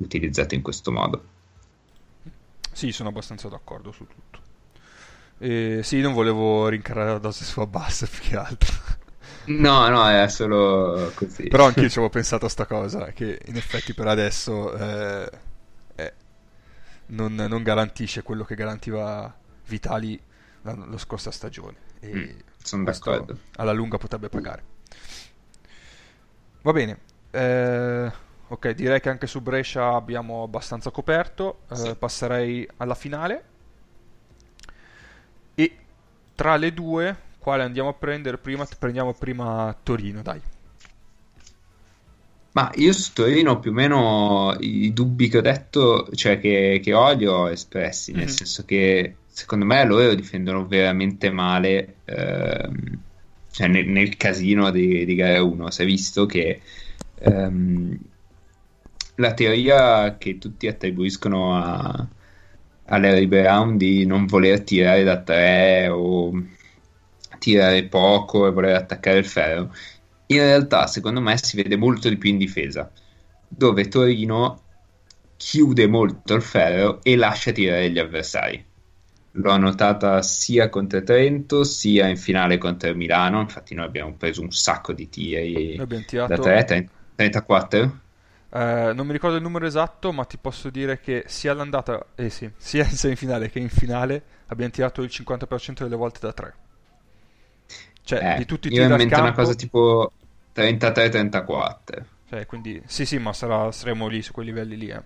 utilizzato in questo modo. Sì, sono abbastanza d'accordo su tutto. E sì, non volevo rincarare la dose su Abbas [laughs] più che altro. No, no, è solo così. Però anche [laughs] io ci avevo pensato a sta cosa, che in effetti per adesso eh, eh, non, non, garantisce quello che garantiva Vitali la, la scorsa stagione. E mm, sono d'accordo. Alla lunga potrebbe pagare. Va bene. Eh, ok, direi che anche su Brescia abbiamo abbastanza coperto. Eh, Sì. passerei alla finale. E tra le due, quale andiamo a prendere prima? Prendiamo prima Torino, dai. Ma io su Torino più o meno i dubbi che ho detto, cioè che, che ho, li ho espressi, nel Mhm. senso che secondo me loro difendono veramente male ehm, cioè nel, nel casino di, di gara 1. Si è visto che ehm, la teoria che tutti attribuiscono a, a Larry Brown di non voler tirare da 3 o tirare poco e voler attaccare il ferro in realtà secondo me si vede molto di più in difesa dove Torino chiude molto il ferro e lascia tirare gli avversari. L'ho notata sia contro Trento sia in finale contro il Milano infatti noi abbiamo preso un sacco di tiri da tirato... 3 30 34 Eh, non mi ricordo il numero esatto, ma ti posso dire che sia all'andata, eh sì, sia in semifinale che in finale abbiamo tirato il 50% delle volte da 3. Cioè, Eh, di tutti i tiri dal campo, una cosa tipo 33-34 cioè, quindi sì, sì, ma sarà, saremo lì su quei livelli lì, eh.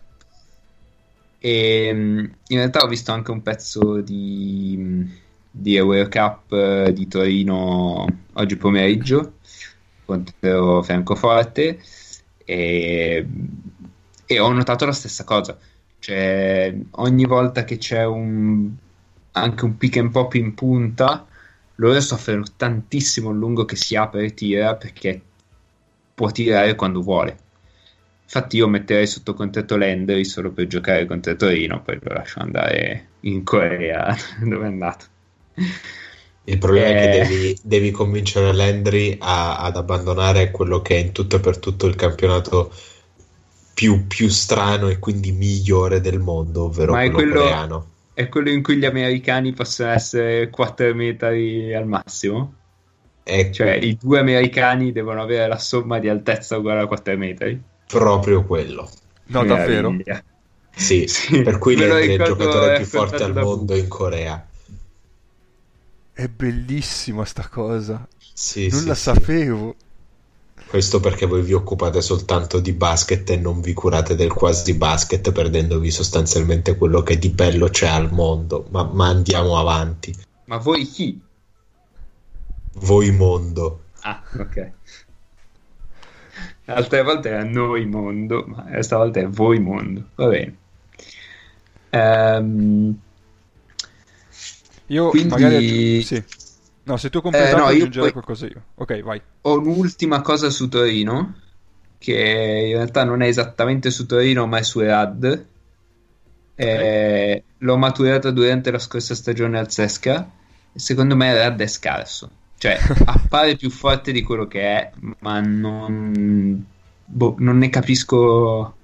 E mm, in realtà ho visto anche un pezzo di, di Eurocup eh, di Torino oggi pomeriggio contro Francoforte e, e ho notato la stessa cosa. Cioè, ogni volta che c'è un, anche un pick and pop in punta, loro soffrono tantissimo il lungo che si apre e tira perché può tirare quando vuole. Infatti io metterei sotto contratto Landry solo per giocare contro Torino, poi lo lascio andare in Corea [laughs] dove è andato. Il problema è che Eh. devi, devi convincere Landry a- ad abbandonare quello che è in tutto e per tutto il campionato più, più strano e quindi migliore del mondo, ovvero Ma quello, quello- coreano. È quello in cui gli americani possono essere 4 metri al massimo? È Cioè i due americani devono avere la somma di altezza uguale a 4 metri? proprio quello. No, davvero? Meraviglia. Sì, Sì, per cui è il giocatore più forte al mondo in Corea. È bellissima sta cosa. Sì, non sì, la sì. sapevo. Questo perché voi vi occupate soltanto di basket e non vi curate del quasi basket, perdendovi sostanzialmente quello che di bello c'è al mondo. Ma, ma andiamo avanti. Ma voi chi? Voi mondo. Ah, ok. Altre volte è noi mondo, ma questa volta è voi mondo. Va bene. Ehm, Io Quindi- magari... Sì. No, se tu completato Eh, no, aggiungerei poi- qualcosa io. Ok, vai. ho un'ultima cosa su Torino, che in realtà non è esattamente su Torino, ma è su Erad. Eh, l'ho maturata durante la scorsa stagione al Sesca e secondo me Erad è scarso. Cioè, [laughs] appare più forte di quello che è, ma non, boh, non ne capisco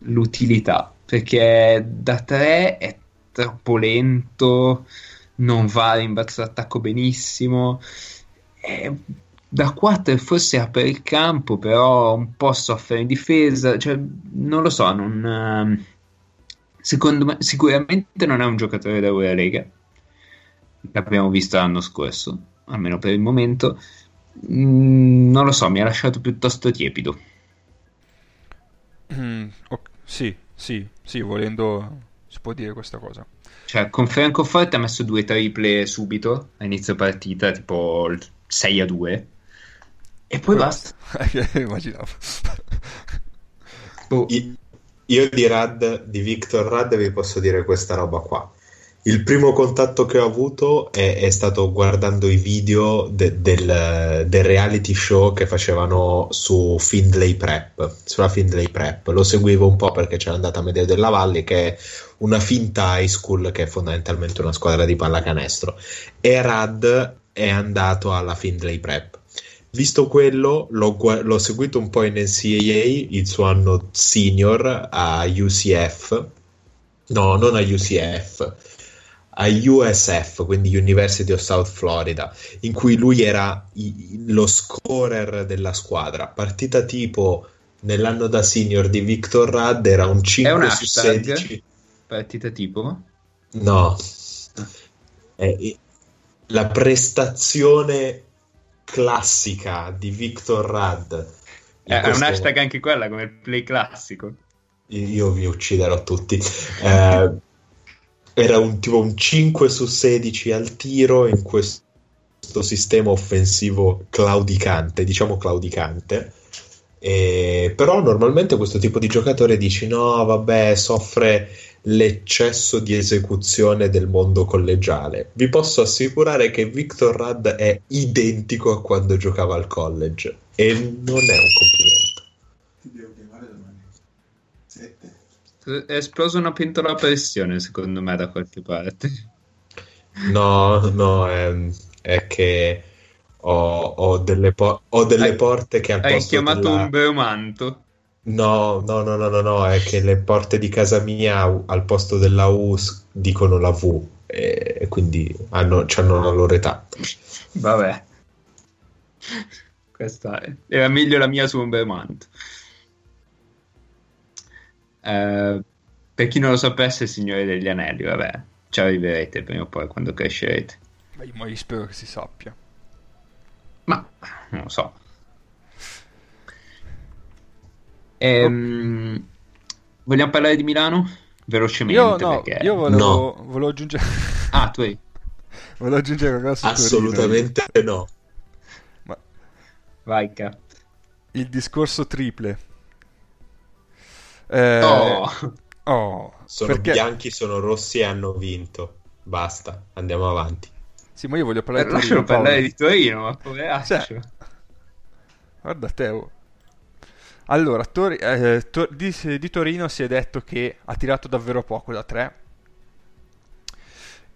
l'utilità. Perché da 3 è troppo lento, non va a rimbalzo d'attacco benissimo. E da 4 forse apre il campo, però un po' soffre in difesa. Cioè, non lo so, non, ehm, secondo me sicuramente non è un giocatore d'Eurolega. L'abbiamo visto l'anno scorso, almeno per il momento. Mm, non lo so, mi ha lasciato piuttosto tiepido. Mm, ok, Sì, sì, sì, volendo si può dire questa cosa. Cioè, con Francoforte ha messo due triple subito a inizio partita, tipo il 6 a 2. E poi basta. [laughs] Immaginavo. I- Io di Rad, di Victor Rad, vi posso dire questa roba qua. Il primo contatto che ho avuto è, è stato guardando i video de- del, del reality show che facevano su Findlay Prep, sulla Findlay Prep. Lo seguivo un po' perché c'era andata Medeo della Valle, che è una finta high school che è fondamentalmente una squadra di pallacanestro. E Rad è andato alla Findlay Prep. Visto quello, l'ho, l'ho seguito un po' in NCAA, il suo anno senior a UCF, no, non a UCF, a USF, quindi University of South Florida, in cui lui era i- lo scorer della squadra. Partita tipo nell'anno da senior di Victor Rudd era un 5 un su hashtag? 16. Partita tipo? No, È- la prestazione classica di Victor Rudd È questo... un hashtag anche quella come il play classico. Io vi ucciderò tutti. [laughs] Eh, era un tipo un 5 su 16 al tiro in questo sistema offensivo claudicante, diciamo claudicante. E, però normalmente questo tipo di giocatore dici no, vabbè, soffre l'eccesso di esecuzione del mondo collegiale. Vi posso assicurare che Victor Rudd è identico a quando giocava al college e non è un complimento. Ti devo chiamare domani. Sette. È esplosa una pentola a pressione, secondo me, da qualche parte. No, no, è, è che ho, ho, delle, po- ho delle hai, porte che al hai posto Hai chiamato della... un beomanto? No, no, no, no, no, no, è che le porte di casa mia al posto della U dicono la V e quindi hanno, hanno la loro età. Vabbè. Questa era meglio la mia su un Belmont. Eh, per chi non lo sapesse, Signore degli Anelli, vabbè, ci arriverete prima o poi quando crescerete. Ma io spero che si sappia. Ma non lo so. Ehm, vogliamo parlare di Milano? Velocemente. Io, no, perché... io volevo, no. volevo aggiungere. Ah, tu hai. [laughs] volevo aggiungere qualcosa Assolutamente Torino. no. Ma... Vai, Cap. Il discorso triple. Eh... Oh. oh. Sono perché... bianchi, sono rossi e hanno vinto. Basta, andiamo avanti. Sì, ma io voglio parlare eh, di Torino. Lascialo parlare di Torino, ma poveraccio. Cioè, guarda te, oh. Allora, Tor- eh, Tor- di, di, Torino si è detto che ha tirato davvero poco da 3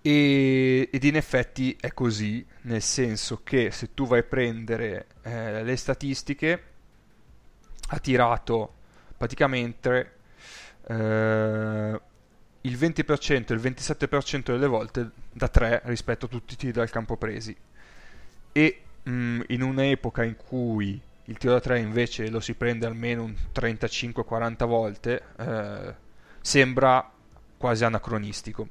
e, ed in effetti è così, nel senso che se tu vai a prendere eh, le statistiche ha tirato praticamente eh, il 20% e il 27% delle volte da 3 rispetto a tutti i tiri dal campo presi e mh, mm, in un'epoca in cui il tiro da 3 invece lo si prende almeno un 35-40 volte, eh, sembra quasi anacronistico.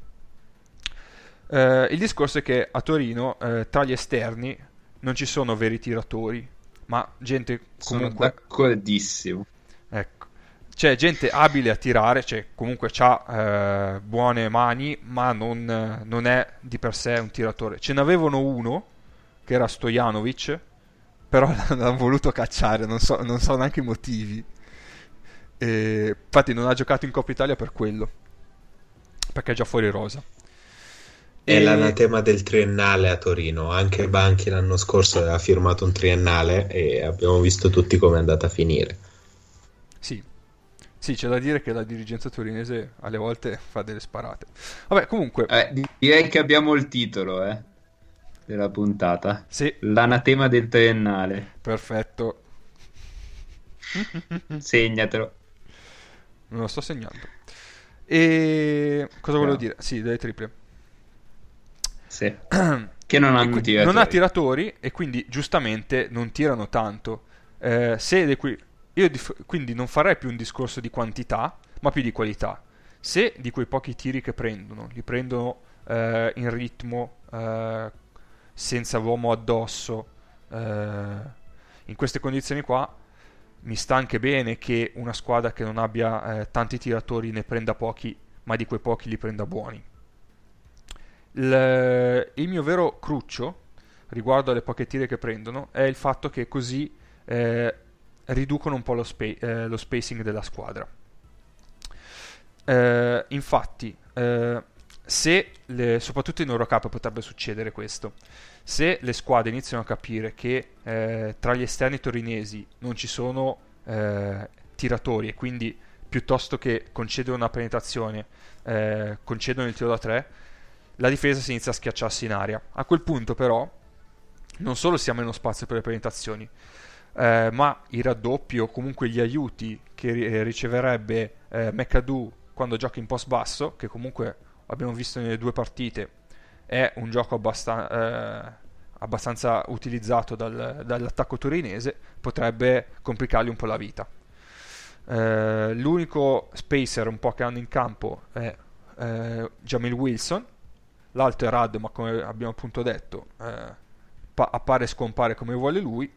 Eh, il discorso è che a Torino eh, tra gli esterni non ci sono veri tiratori, ma gente comunque... Sono d'accordissimo. C'è gente abile a tirare, cioè comunque ha eh, buone mani, ma non, non, è di per sé un tiratore. Ce n'avevano uno, che era Stojanovic, però [laughs] l'hanno voluto cacciare, non so, non so neanche i motivi. E, infatti non ha giocato in Coppa Italia per quello, perché è già fuori rosa. È e... l'anatema del triennale a Torino, anche Banchi l'anno scorso aveva firmato un triennale e abbiamo visto tutti come è andata a finire. Sì, sì, c'è da dire che la dirigenza torinese alle volte fa delle sparate. Vabbè, comunque... Eh, direi che abbiamo il titolo, eh della puntata. Sì. L'anatema del triennale. Perfetto. [laughs] Segnatelo. Non lo sto segnando. E cosa volevo dire? Sì, delle triple. Sì. [clears throat] che non hanno tiratori. Non ha tiratori e quindi giustamente non tirano tanto. Eh, se qui... Io dif... quindi non farei più un discorso di quantità, ma più di qualità. Se di quei pochi tiri che prendono, li prendono eh, in ritmo, eh, senza l'uomo addosso, eh, in queste condizioni qua mi sta anche bene che una squadra che non abbia eh, tanti tiratori ne prenda pochi, ma di quei pochi li prenda buoni. Il, il mio vero cruccio riguardo alle poche tire che prendono è il fatto che così eh, riducono un po' lo, spa- eh, lo, spacing della squadra. Eh, infatti, eh, se le, soprattutto in Eurocup potrebbe succedere questo se le squadre iniziano a capire che eh, tra gli esterni torinesi non ci sono eh, tiratori e quindi piuttosto che concedere una penetrazione eh, concedono il tiro da tre la difesa si inizia a schiacciarsi in aria a quel punto però non solo si ha meno spazio per le penetrazioni eh, ma i raddoppi o comunque gli aiuti che riceverebbe eh, McAdoo quando gioca in post basso che comunque abbiamo visto nelle due partite è un gioco abbastan- eh, abbastanza utilizzato dal, dall'attacco torinese, potrebbe complicargli un po' la vita. Eh, l'unico spacer un po' che hanno in campo è eh, Jamil Wilson, l'altro è Rad, ma come abbiamo appunto detto, eh, pa- appare e scompare come vuole lui.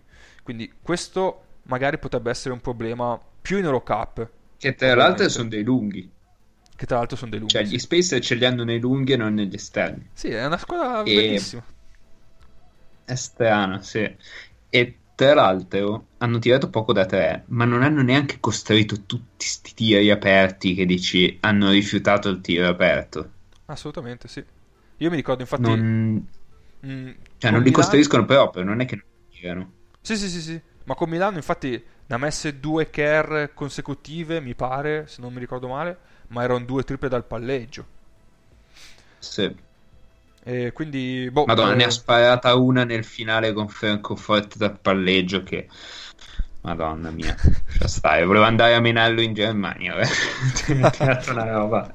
Quindi questo magari potrebbe essere un problema più in Eurocup. Che tra l'altro sono dei lunghi. Che tra l'altro sono dei lunghi. Cioè, gli Spacer ce li hanno nei lunghi e non negli esterni. Sì, è una squadra E- bellissima. È strano, sì. E tra l'altro hanno tirato poco da tre, ma non hanno neanche costruito tutti sti tiri aperti che dici hanno rifiutato il tiro aperto. Assolutamente, sì. Io mi ricordo infatti... Non, mm, cioè, non li Milano- costruiscono proprio, non è che non tirano. Sì, sì, sì, sì. Ma con Milano infatti ne ha messe due care consecutive, mi pare, se non mi ricordo male, ma erano due triple dal palleggio. Sì. E quindi, boh, Madonna, eh, ne ha sparata una nel finale con Francoforte dal palleggio che... Madonna mia, [laughs] lascia stare. Volevo andare a menarlo in Germania. eh. Tirato una roba.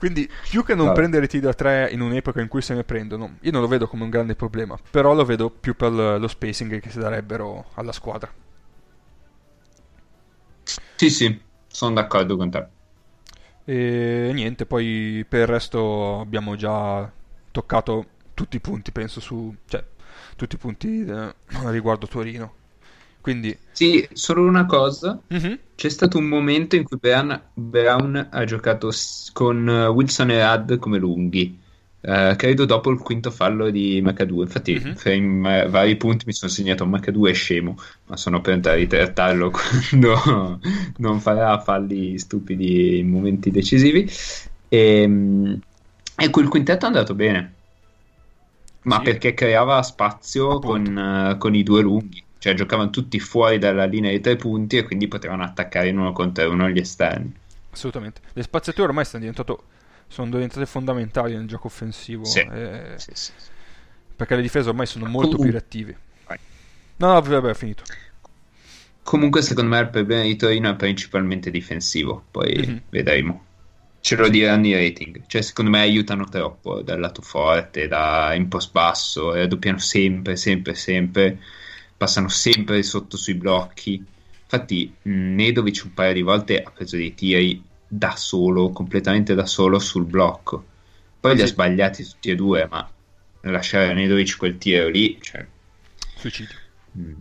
Quindi, più che non Vabbè. prendere tiri da 3 in un'epoca in cui se ne prendono, io non lo vedo come un grande problema, però lo vedo più per lo spacing che si darebbero alla squadra. Sì, sì, sono d'accordo con te. E niente, poi per il resto abbiamo già toccato tutti i punti, penso, su... cioè, tutti i punti eh, riguardo Torino. Quindi, Sì, solo una cosa. mhm, C'è stato un momento in cui Brown, Brown ha giocato s- con eh, Wilson e Rad come lunghi. Eh, credo dopo il quinto fallo di MH2. Infatti, Mhm. fra i m- vari punti mi sono segnato MH2 è scemo, ma sono pronto a ritrattarlo quando non farà falli stupidi in momenti decisivi. E, e quel quintetto è andato bene, ma Sì. perché creava spazio con, eh, con i due lunghi. Cioè, giocavano tutti fuori dalla linea dei tre punti e quindi potevano attaccare in uno contro uno gli esterni. assolutamente. Le spaziature ormai sono diventate fondamentali nel gioco offensivo, Sì. eh, Sì, sì, perché le difese ormai sono molto più Comunque- reattive. Vai. No, no, vabbè, ho finito. Comunque, secondo me il problema di Torino è principalmente difensivo. Poi Mhm. vedremo. Ce lo diranno i rating. Cioè, secondo me aiutano troppo dal lato forte, da in post basso, raddoppiano sempre, sempre, sempre. Passano sempre sotto sui blocchi. Infatti, Nedovic un paio di volte ha preso dei tiri da solo, completamente da solo sul blocco. Poi li ha Sì. sbagliati tutti e due, ma lasciare a Nedovic quel tiro lì, cioè, Suicidio. Mm,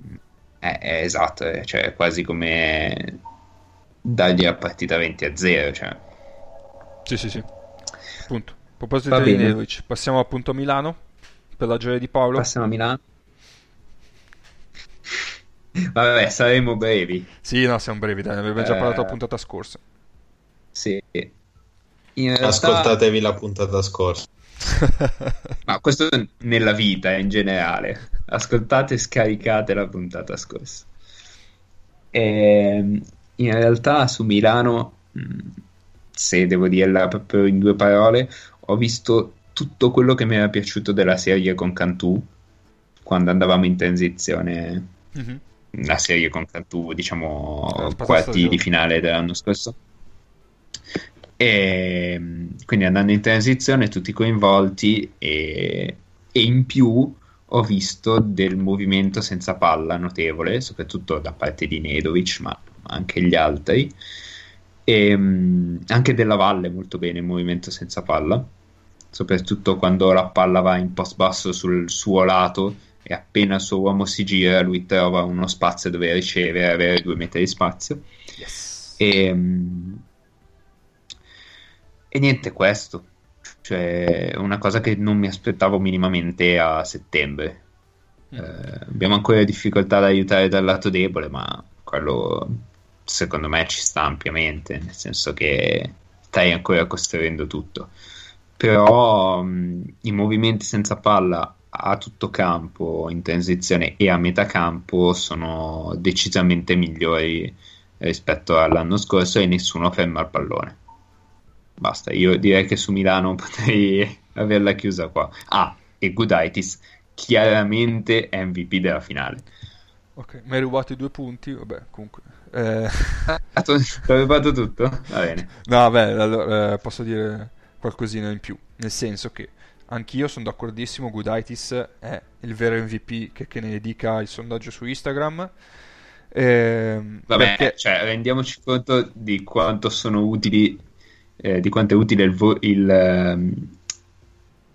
È, è esatto, è, cioè, è quasi come dargli la partita 20 a 0. Cioè. Sì, sì, sì. Appunto. A proposito Va di bene. Nedovic, passiamo appunto a Milano per la gioia di Paolo. Passiamo a Milano. Vabbè, saremo brevi. Sì, no, siamo brevi, dai, ne avevamo già Eh. parlato la puntata scorsa. Sì. In realtà, Ascoltatevi la puntata scorsa. [laughs] ma questo nella vita in generale. Ascoltate e scaricate la puntata scorsa. Ehm, in realtà su Milano, mh, se devo dirla proprio in due parole, ho visto tutto quello che mi era piaciuto della serie con Cantù quando andavamo in transizione. Mhm. La serie con Cantù, diciamo, quarti di finale dell'anno scorso. E mh, quindi andando in transizione, tutti coinvolti, e, e in più ho visto del movimento senza palla notevole, soprattutto da parte di Nedovic, ma anche gli altri. E mh, anche della Valle molto bene il movimento senza palla, soprattutto quando la palla va in post basso sul suo lato e appena il suo uomo si gira, lui trova uno spazio dove ricevere avere due metri di spazio. Yes. E, mm, e niente, questo. Cioè, una cosa che non mi aspettavo minimamente a settembre. Mm. Eh, abbiamo ancora difficoltà ad aiutare dal lato debole, ma quello secondo me ci sta ampiamente, nel senso che stai ancora costruendo tutto. Però mh, i movimenti senza palla a tutto campo, in transizione e a metà campo sono decisamente migliori rispetto all'anno scorso e nessuno ferma il pallone. Basta, io direi che su Milano [laughs] potrei averla chiusa qua. Ah, e Gudaitis chiaramente MVP della finale. Ok, mi hai rubato i due punti, vabbè, comunque. Eh, [laughs] Ah, Ti fatto tutto? Va bene. No, vabbè, allora, eh, posso dire qualcosina in più, nel senso che anch'io sono d'accordissimo, Gudaitis è il vero MVP che, che ne dica il sondaggio su Instagram. Ehm, Vabbè, perché- cioè, rendiamoci conto di quanto sono utili, eh, di quanto è utile il, vo- il, ehm,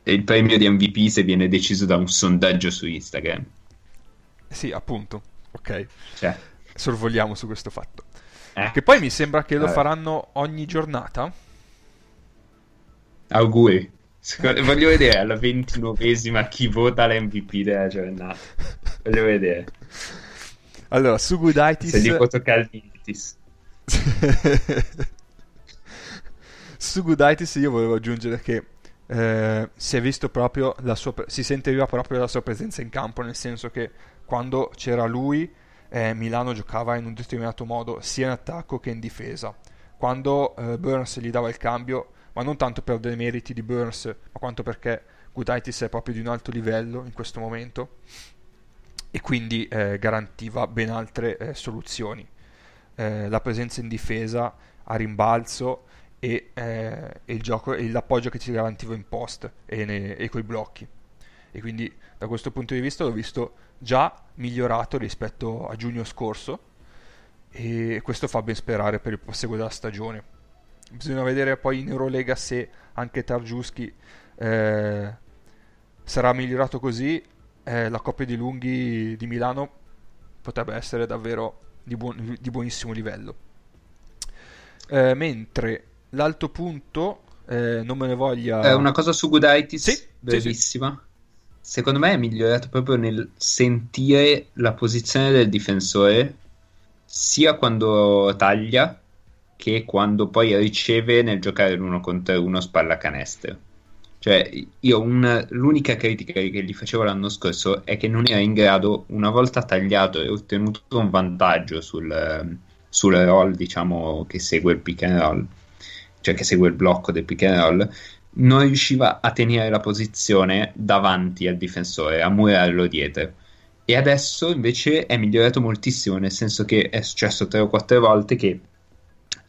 il premio di MVP se viene deciso da un sondaggio su Instagram. Sì, appunto. ok? Cioè, Sorvoliamo su questo fatto. eh, Che poi mi sembra che lo Eh. faranno ogni giornata. auguri. Secondo- Voglio vedere alla ventinovesima chi vota l'MVP della giornata. Voglio vedere. Allora, su Gudaitis... Se li voto Calvintis. [laughs] Su Gudaitis io volevo aggiungere che eh, si è visto proprio la sua si sentiva proprio la sua presenza in campo, nel senso che quando c'era lui eh, Milano giocava in un determinato modo sia in attacco che in difesa. Quando eh, Burns gli dava il cambio, ma non tanto per dei meriti di Burns, ma quanto perché Gudaitis è proprio di un alto livello in questo momento e quindi eh, garantiva ben altre eh, soluzioni. Eh, la presenza in difesa a rimbalzo e, eh, e il gioco e l'appoggio che ti garantiva in post e, ne, e coi blocchi. E quindi da questo punto di vista l'ho visto già migliorato rispetto a giugno scorso e questo fa ben sperare per il proseguo della stagione. Bisogna vedere poi in Eurolega se anche Targiuschi eh, sarà migliorato così. eh, la coppia di lunghi di Milano potrebbe essere davvero di, buon- di buonissimo livello. Eh, mentre l'alto punto, eh, non me ne voglia... Eh, una cosa su Gudaitis, Sì, sì, brevissima. Secondo me è migliorato proprio nel sentire la posizione del difensore, sia quando taglia che quando poi riceve nel giocare l'uno contro uno spallacanestro. Cioè, io un- l'unica critica che gli facevo l'anno scorso è che non era in grado, una volta tagliato e ottenuto un vantaggio sul, sul roll, diciamo, che segue il pick and roll, cioè che segue il blocco del pick and roll, non riusciva a tenere la posizione davanti al difensore, a murarlo dietro. E adesso invece è migliorato moltissimo, nel senso che è successo tre o quattro volte che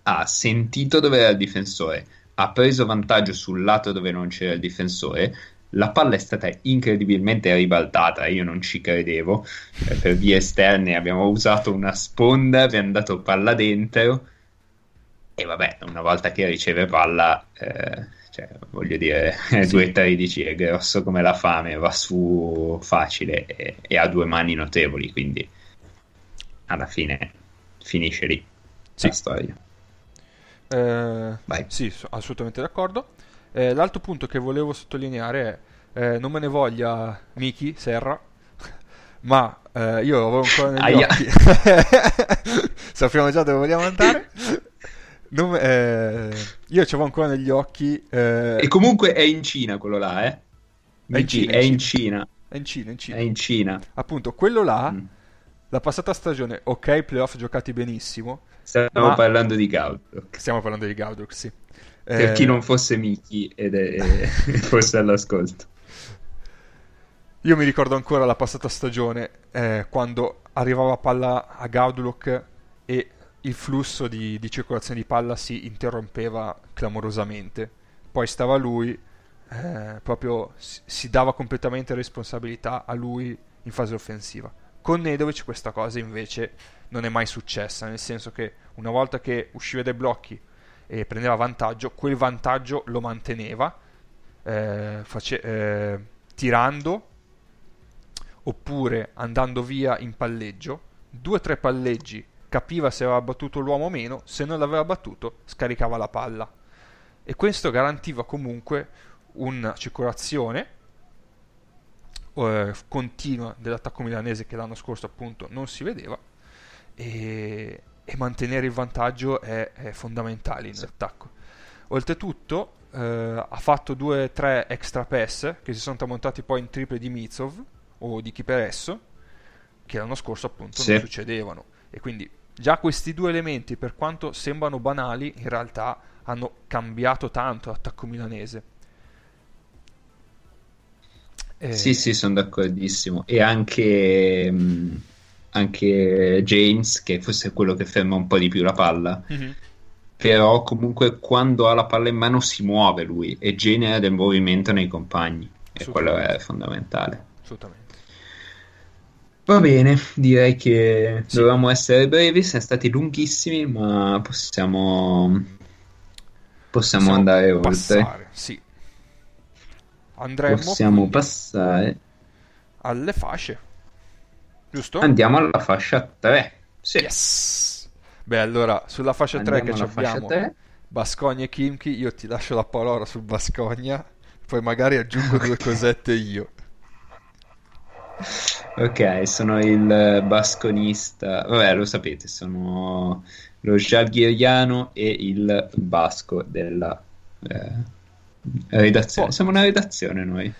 ha sentito dove era il difensore, ha preso vantaggio sul lato dove non c'era il difensore. La palla è stata incredibilmente ribaltata, io non ci credevo. Eh, per vie esterne abbiamo usato una sponda, abbiamo dato palla dentro. E vabbè, una volta che riceve palla, eh, cioè, voglio dire, [laughs] è 2,13, è grosso come la fame, va su facile e, e ha due mani notevoli, quindi alla fine finisce lì Sì. la storia. Eh, Vai. sì, so- assolutamente d'accordo. Eh, l'altro punto che volevo sottolineare è, eh, non me ne voglia Miki Serra, [laughs] ma eh, io avevo ancora negli Aia. occhi. [laughs] Sappiamo già dove vogliamo andare. Non eh, io avevo ancora negli occhi. eh, E comunque è in Cina quello là, eh? È in Miki, Cina, è in in Cina, è in Cina, in Cina. è in Cina. Appunto, quello là, Mm. la passata stagione, ok, playoff giocati benissimo. Stiamo Ma- parlando di Gaudrock. Stiamo parlando di Gaudruk, sì. Per Eh, chi non fosse Miki ed è, [laughs] fosse all'ascolto. Io mi ricordo ancora la passata stagione eh, quando arrivava palla a Gaudulok e il flusso di, di circolazione di palla si interrompeva clamorosamente. Poi stava lui, eh, proprio si, si dava completamente responsabilità a lui in fase offensiva. Con Nedovic questa cosa invece non è mai successa, nel senso che una volta che usciva dai blocchi e prendeva vantaggio, quel vantaggio lo manteneva eh, face- eh, tirando oppure andando via in palleggio, due o tre palleggi, capiva se aveva battuto l'uomo o meno, se non l'aveva battuto scaricava la palla. E questo garantiva comunque una circolazione eh, continua dell'attacco milanese che l'anno scorso appunto non si vedeva e, e mantenere il vantaggio è, è fondamentale in Sì. attacco. Oltretutto eh, ha fatto due o tre extra pass che si sono tramontati poi in triple di Mitsov o di chi per esso che l'anno scorso appunto Sì. non succedevano e quindi già questi due elementi per quanto sembrano banali in realtà hanno cambiato tanto l'attacco milanese Eh, Sì, sì, sono d'accordissimo. E anche, mh, anche James, che forse è quello che ferma un po' di più la palla, mhm, però comunque quando ha la palla in mano si muove lui e genera del movimento nei compagni. E quello è fondamentale. assolutamente Va bene, direi che Sì. dovevamo essere brevi, siamo stati lunghissimi, ma possiamo, possiamo Possiamo andare oltre. passare sì andremo Possiamo passare. alle fasce Giusto? Andiamo alla fascia 3. Sì. Yes! Beh, allora, sulla fascia 3 Andiamo che alla fascia abbiamo 3. Bascogna e Kimchi, io ti lascio la parola sul Bascogna, poi magari aggiungo due [laughs] cosette io. Ok, sono il basconista. Vabbè, lo sapete, sono lo Jalghiriano e il basco della eh, redazione. Oh. Siamo una redazione noi.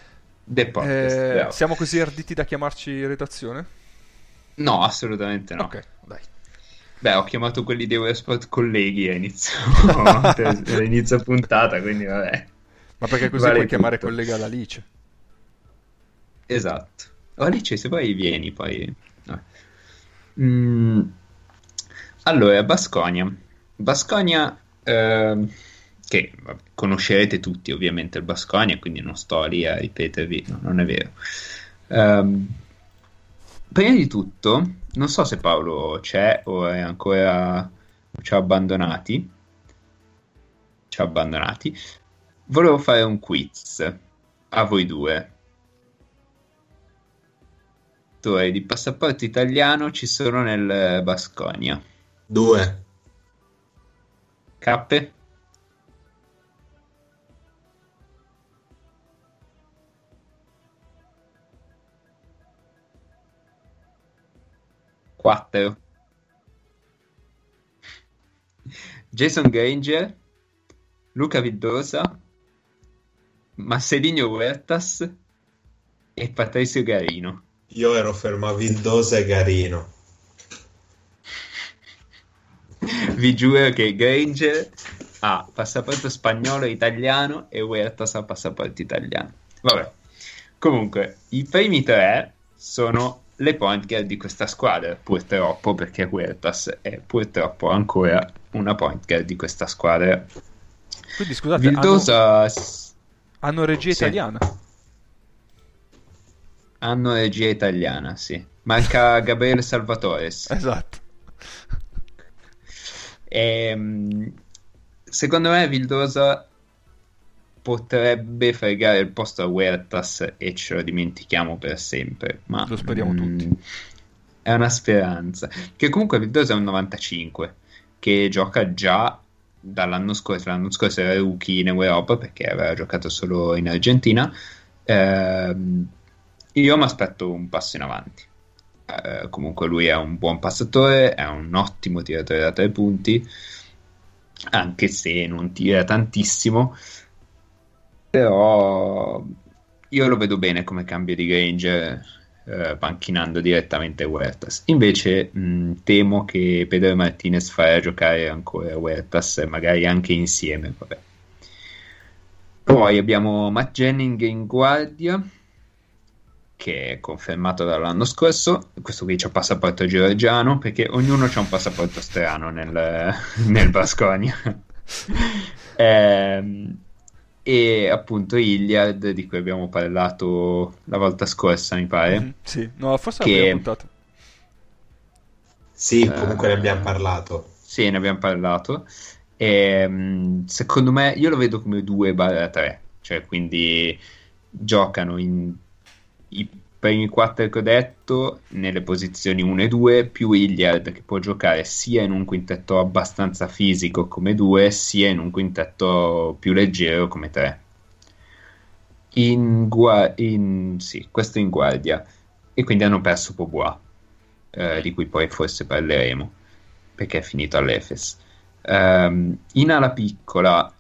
The podcast. Eh, siamo così arditi da chiamarci redazione? No, assolutamente no. Ok, dai. Beh, ho chiamato quelli di Eurosport colleghi a inizio, [laughs] a inizio puntata, quindi vabbè. Ma perché così Vale puoi chiamare tutto. collega l'Alice? Esatto. Alice, se vuoi vieni poi. no. Mm, Allora, Basconia. Basconia, ehm, che vabbè, conoscerete tutti ovviamente il Basconia, quindi non sto lì a ripetervi, no, non è vero. Ehm, prima di tutto, non so se Paolo c'è o è ancora ci ha abbandonati. Ci ha abbandonati. Volevo fare un quiz a voi due. Attori di passaporto italiano ci sono nel Basconia. Due. Cappe? Quattro. Jason Granger, Luca Vildosa, Marcelino Huertas e Patrizio Garino. Io ero fermo a Vildosa e Garino. [laughs] Vi giuro che Granger ha passaporto spagnolo e italiano e Huertas ha passaporto italiano. Vabbè. Comunque, i primi tre sono le point guard di questa squadra, purtroppo, perché Huertas è purtroppo ancora una point guard di questa squadra. Quindi scusate, hanno, Vildosa hanno regia Sì. italiana? hanno regia italiana, sì. Manca Gabriele Salvatores. [laughs] Esatto. Ehm, secondo me Vildosa potrebbe fregare il posto a Huertas e ce lo dimentichiamo per sempre. Ma Lo speriamo mm, tutti. È una speranza. Che comunque Vildosa è un 95 che gioca già dall'anno scorso. L'anno scorso era rookie in Europa perché aveva giocato solo in Argentina. Ehm, io mi aspetto un passo in avanti. Eh, comunque lui è un buon passatore, è un ottimo tiratore da tre punti, anche se non tira tantissimo, però io lo vedo bene come cambio di Granger, eh, panchinando direttamente Huertas. Invece mh, temo che Pedro Martinez farà giocare ancora Huertas, magari anche insieme, vabbè. Poi abbiamo Matt Jennings in guardia, che è confermato dall'anno scorso. Questo qui c'ha passaporto georgiano, perché ognuno ha un passaporto strano nel, [laughs] nel Basconia. [laughs] Ehm, e appunto Iliad, di cui abbiamo parlato la volta scorsa, mi pare. Mhm, Sì, no, forse Che- l'abbiamo puntata. Sì, comunque Eh, ne abbiamo parlato. Sì, ne abbiamo parlato. Ehm, secondo me, io lo vedo come 2-3, cioè quindi giocano in i primi 4 che ho detto nelle posizioni 1 e 2, più Iliad che può giocare sia in un quintetto abbastanza fisico come 2, sia in un quintetto più leggero come 3. In, gua- in- sì, questo in guardia. E quindi hanno perso Pobois, eh, di cui poi forse parleremo, perché è finito all'Efes. Ehm, in ala piccola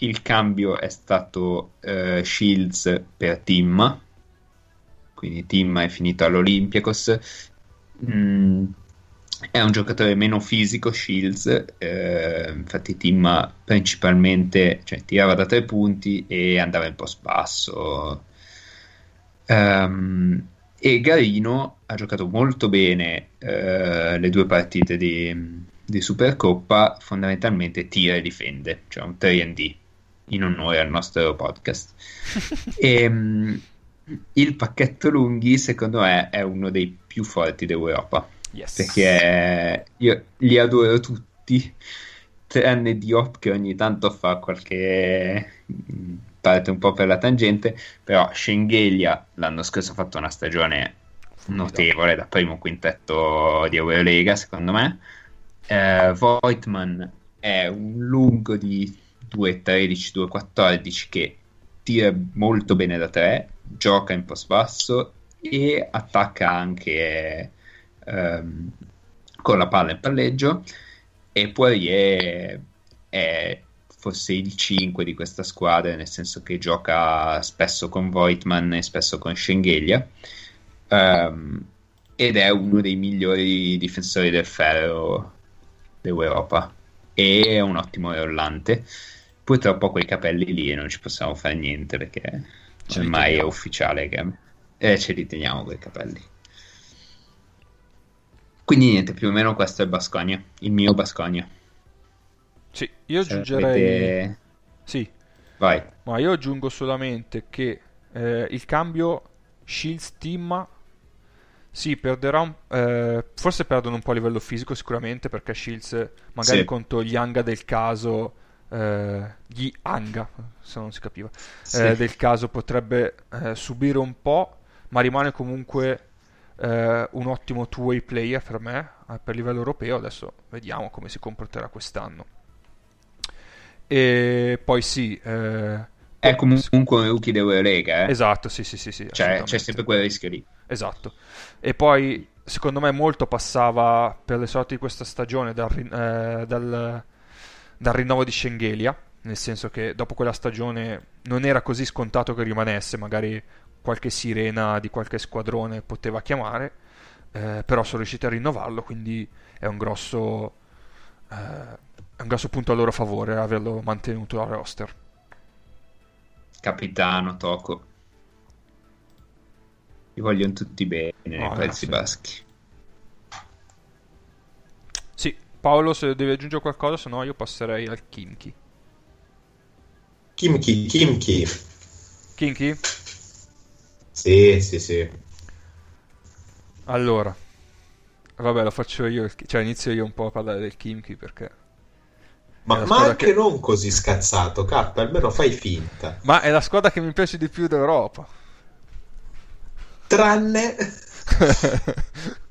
il cambio è stato eh, Shields per Tim, quindi Tim è finito all'Olympiakos. Mm, è un giocatore meno fisico, Shields, eh, infatti Tim principalmente cioè, tirava da tre punti e andava in post basso. Ehm, e Garino ha giocato molto bene eh, le due partite di, di Supercoppa, fondamentalmente tira e difende, cioè un 3D in onore al nostro podcast. [laughs] e, mh, il pacchetto lunghi, secondo me, è uno dei più forti d'Europa Yes. perché io li adoro tutti, tranne Diop che ogni tanto fa qualche mh, parte un po' per la tangente, però Schengelia l'anno scorso ha fatto una stagione notevole da primo quintetto di Eurolega, secondo me. Eh, Voigtman è un lungo di 2.13, 2.14 che tira molto bene da tre, gioca in post basso e attacca anche ehm, con la palla in palleggio e poi è, forse il 5 di questa squadra, nel senso che gioca spesso con Voigtman e spesso con Schengelia. Um, ed è uno dei migliori difensori del ferro d'Europa e è un ottimo rollante. Purtroppo quei capelli lì non ci possiamo fare niente perché ormai è ufficiale che eh, ce li teniamo quei capelli. Quindi niente, più o meno questo è il Basconia, il mio Basconia. Sì, io Se aggiungerei... Avete... Sì. Vai. Ma io aggiungo solamente che eh, il cambio Shields-Team sì, perderà un, eh, forse perdono un po' a livello fisico sicuramente perché Shields magari sì. contro gli Anga del caso eh, gli Anga, se non si capiva, sì. eh, del caso potrebbe eh, subire un po', ma rimane comunque eh, un ottimo two-way player per me eh, per livello europeo. Adesso vediamo come si comporterà quest'anno. E poi sì. Eh, è comunque un rookie dell'Eurolega, eh? Esatto, sì, sì, sì. sì cioè, c'è sempre quel rischio lì. Esatto. E poi, secondo me, molto passava per le sorti di questa stagione dal, dal, dal rinnovo di Schengelia, nel senso che dopo quella stagione non era così scontato che rimanesse, magari qualche sirena di qualche squadrone poteva chiamare, eh, però sono riusciti a rinnovarlo, quindi è un grosso, eh, è un grosso punto a loro favore averlo mantenuto al roster. Capitano Toco. Li vogliono tutti bene nei oh, Paesi. Baschi. Paolo se devi aggiungere qualcosa, se no io passerei al Kimchi. Kimchi, Kimchi. Kimchi? Sì, sì, sì. Allora, vabbè, lo faccio io, cioè inizio io un po' a parlare del Kimchi perché... Ma, ma anche che... non così scazzato, K, almeno fai finta. Ma è la squadra che mi piace di più d'Europa. Tranne... [laughs]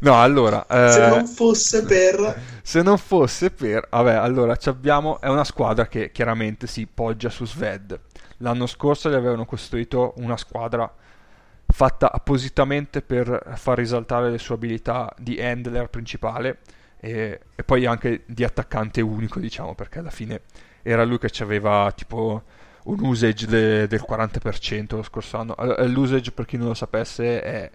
no, allora... Eh... Se non fosse per... Se non fosse per... Vabbè, allora, abbiamo... È una squadra che chiaramente si poggia su Sved L'anno scorso gli avevano costruito una squadra fatta appositamente per far risaltare le sue abilità di handler principale e, e poi anche di attaccante unico, diciamo, perché alla fine era lui che aveva tipo un usage de, del 40% lo scorso anno. L'usage, per chi non lo sapesse, è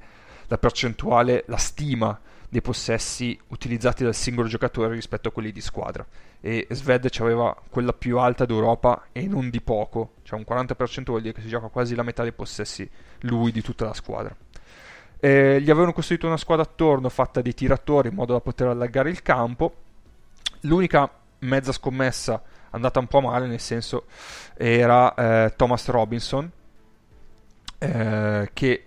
la percentuale, la stima dei possessi utilizzati dal singolo giocatore rispetto a quelli di squadra e Sved aveva quella più alta d'Europa e non di poco, cioè un 40% vuol dire che si gioca quasi la metà dei possessi lui di tutta la squadra. E gli avevano costruito una squadra attorno fatta di tiratori in modo da poter allargare il campo. L'unica mezza scommessa andata un po' male, nel senso era eh, Thomas Robinson, eh, che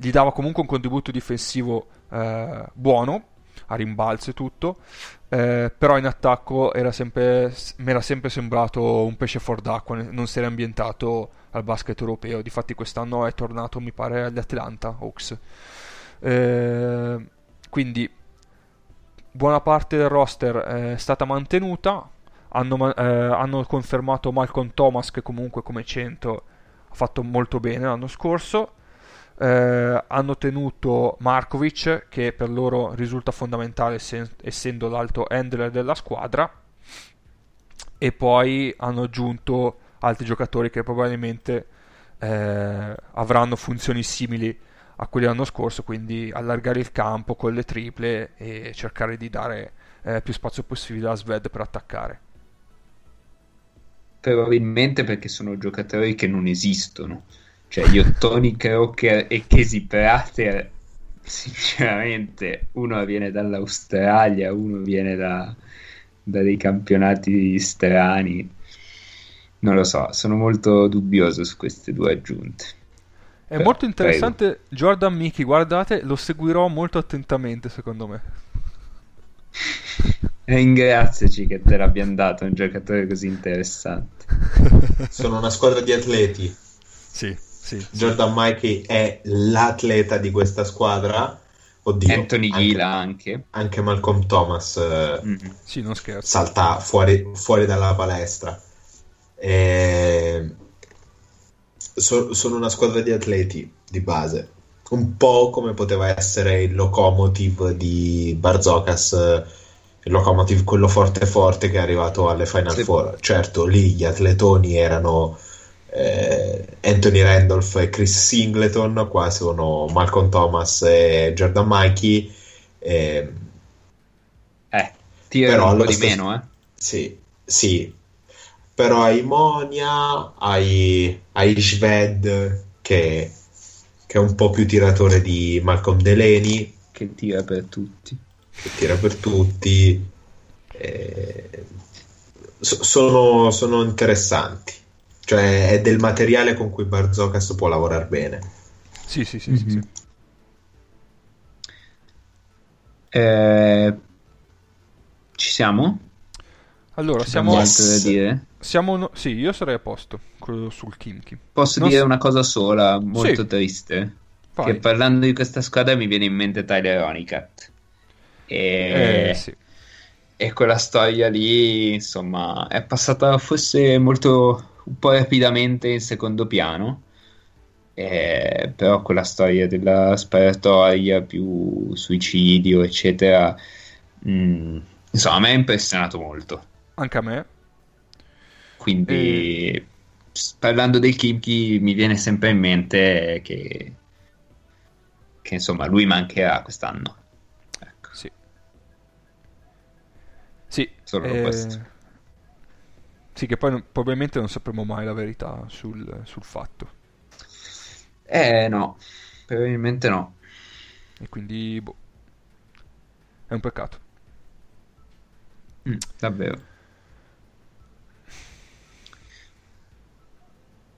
gli dava comunque un contributo difensivo eh, buono, a rimbalzo e tutto, eh, però in attacco era sempre, mi era sempre sembrato un pesce fuor d'acqua, non si era ambientato al basket europeo, difatti quest'anno è tornato mi pare agli Atlanta Hawks. Eh, quindi buona parte del roster è stata mantenuta, hanno, eh, hanno confermato Malcolm Thomas che comunque come 100 ha fatto molto bene l'anno scorso eh, hanno tenuto Markovic che per loro risulta fondamentale sen- essendo l'alto handler della squadra e poi hanno aggiunto altri giocatori che probabilmente eh, avranno funzioni simili a quelli dell'anno scorso quindi allargare il campo con le triple e cercare di dare eh, più spazio possibile a Sved per attaccare. Probabilmente perché sono giocatori che non esistono cioè, io Tony Crocker e Casey Prater, sinceramente, uno viene dall'Australia, uno viene da, da dei campionati strani. Non lo so, sono molto dubbioso su queste due aggiunte. È Però, molto interessante prego. Jordan Mickey, guardate, lo seguirò molto attentamente secondo me. [laughs] Ringraziaci che te l'abbiamo dato un giocatore così interessante. Sono una squadra di atleti. Sì. Sì, Jordan Mikey è l'atleta di questa squadra. Oddio, Anthony anche- Gila anche. Anche Malcolm Thomas eh, Mhm. sì, non scherzo. salta fuori, fuori dalla palestra. E- so- sono una squadra di atleti di base, un po' come poteva essere il locomotive di Barzocas, eh, il locomotive quello forte forte che è arrivato alle Final Sì. Four. Certo, lì gli atletoni erano eh, Anthony Randolph e Chris Singleton, qua sono Malcolm Thomas e Jordan Mikey. E, Eh, tira Però un po' di stesso- meno, eh. sì, sì, però hai Monia, hai, hai Shved che, che è un po' più tiratore di Malcolm Delaney, Che tira per tutti. che tira per tutti. eh, so- sono, sono interessanti, cioè è del materiale con cui Barzocas può lavorare bene. Sì, sì, sì, sì, Mhm. sì. Eh, ci siamo? Allora, Ci siamo, altro da dire? siamo no- sì, io sarei a posto sul Kimchi. Posso Non dire so- una cosa sola, molto Sì. triste? Vai. Che parlando di questa squadra mi viene in mente Tyler Onicat. E... Eh, sì. E quella storia lì, insomma, è passata forse molto un po' rapidamente in secondo piano. Eh, però quella storia della sparatoria più suicidio, eccetera, mh, insomma, a me ha impressionato molto. Anche a me. Quindi, s- parlando dei Kimchi, mi viene sempre in mente che, che insomma, lui mancherà quest'anno. Ecco, Sì. Sì. Solo eh, questo. Sì, che poi non- probabilmente non sapremo mai la verità sul, sul fatto. Eh no, probabilmente no. E quindi, boh. È un peccato. Mm, davvero.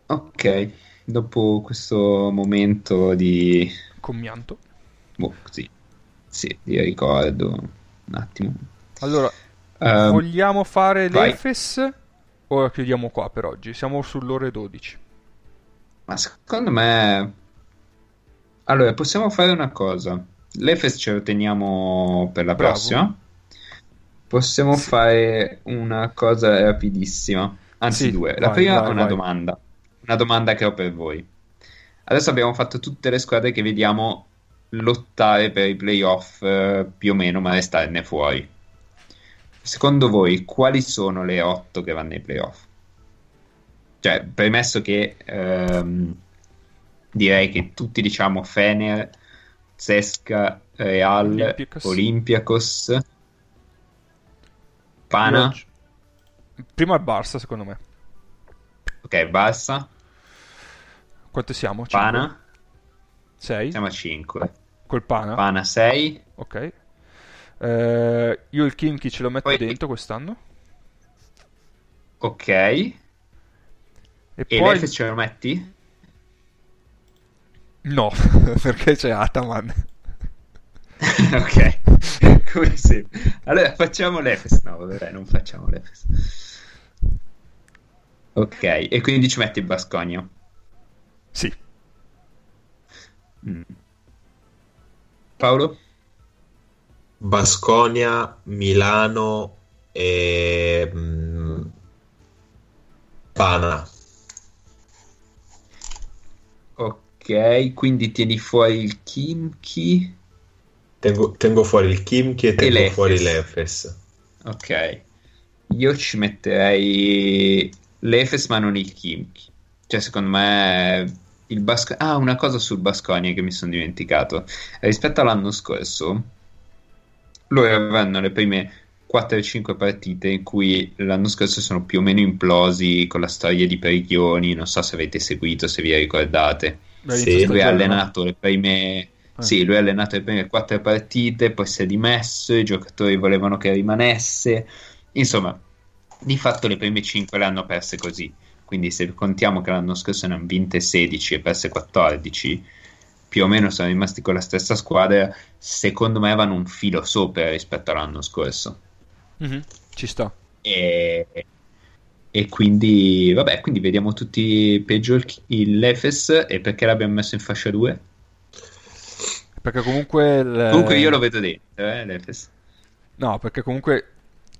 Ok, dopo questo momento di... Commianto. boh, così, sì, di ricordo, un attimo. Allora, Ehm, vogliamo fare vai. l'Efes o la chiudiamo qua per oggi? Siamo sull'ore 12. ma secondo me... Allora, possiamo fare una cosa. L'Efes ce lo teniamo per la Bravo. prossima. Possiamo Sì. fare una cosa rapidissima. Anzi, Sì, due. La vai, prima vai, è una vai. domanda. Una domanda che ho per voi. Adesso abbiamo fatto tutte le squadre che vediamo lottare per i playoff eh, più o meno, ma restarne fuori. Secondo voi, quali sono le otto che vanno nei playoff? Cioè, premesso che ehm, direi che tutti diciamo Fener, Zesca, Real, Olympiacos. Olympiacos, Pana, Prima il Barça, secondo me. ok, Barça, Quanto siamo? Pana, 6? siamo a 5. Col Pana? Pana 6, Ok. Eh, io il Kimchi ce lo metto Poi- dentro quest'anno. ok. E, E poi... l'Efes ce lo metti? No, [laughs] perché c'è Ataman. [laughs] ok, [laughs] come sempre. Allora facciamo l'Efes. No, vabbè, non facciamo l'Efes. Ok, e quindi ci metti il Bascogna. Sì. Mm. Paolo? Basconia, Milano e mm, Pana. Ok, quindi tieni fuori il Kimchi. Tengo, tengo fuori il Kimchi e tengo l'Efes. fuori l'Efes. Ok, io ci metterei l'Efes ma non il Kimchi. Cioè, secondo me il Basco... Ah, una cosa sul Basconia che mi sono dimenticato. Rispetto all'anno scorso, loro avranno le prime 4-5 partite in cui l'anno scorso sono più o meno implosi con la storia di Perichioni. Non so se avete seguito, se vi ricordate. Beh, Sì, Lui ha allenato le prime... Eh. Sì, lui ha allenato le prime quattro partite, poi si è dimesso, i giocatori volevano che rimanesse. Insomma, di fatto le prime 5 le hanno perse così. Quindi se contiamo che l'anno scorso ne hanno vinte 16 e perse 14, più o meno sono rimasti con la stessa squadra, secondo me vanno un filo sopra rispetto all'anno scorso. Mhm, Ci sta. E, E quindi, vabbè, quindi vediamo tutti peggio il, l'Efes e perché l'abbiamo messo in fascia 2? Perché comunque... il- Comunque io lo vedo dentro, eh, l'Efes. No, perché comunque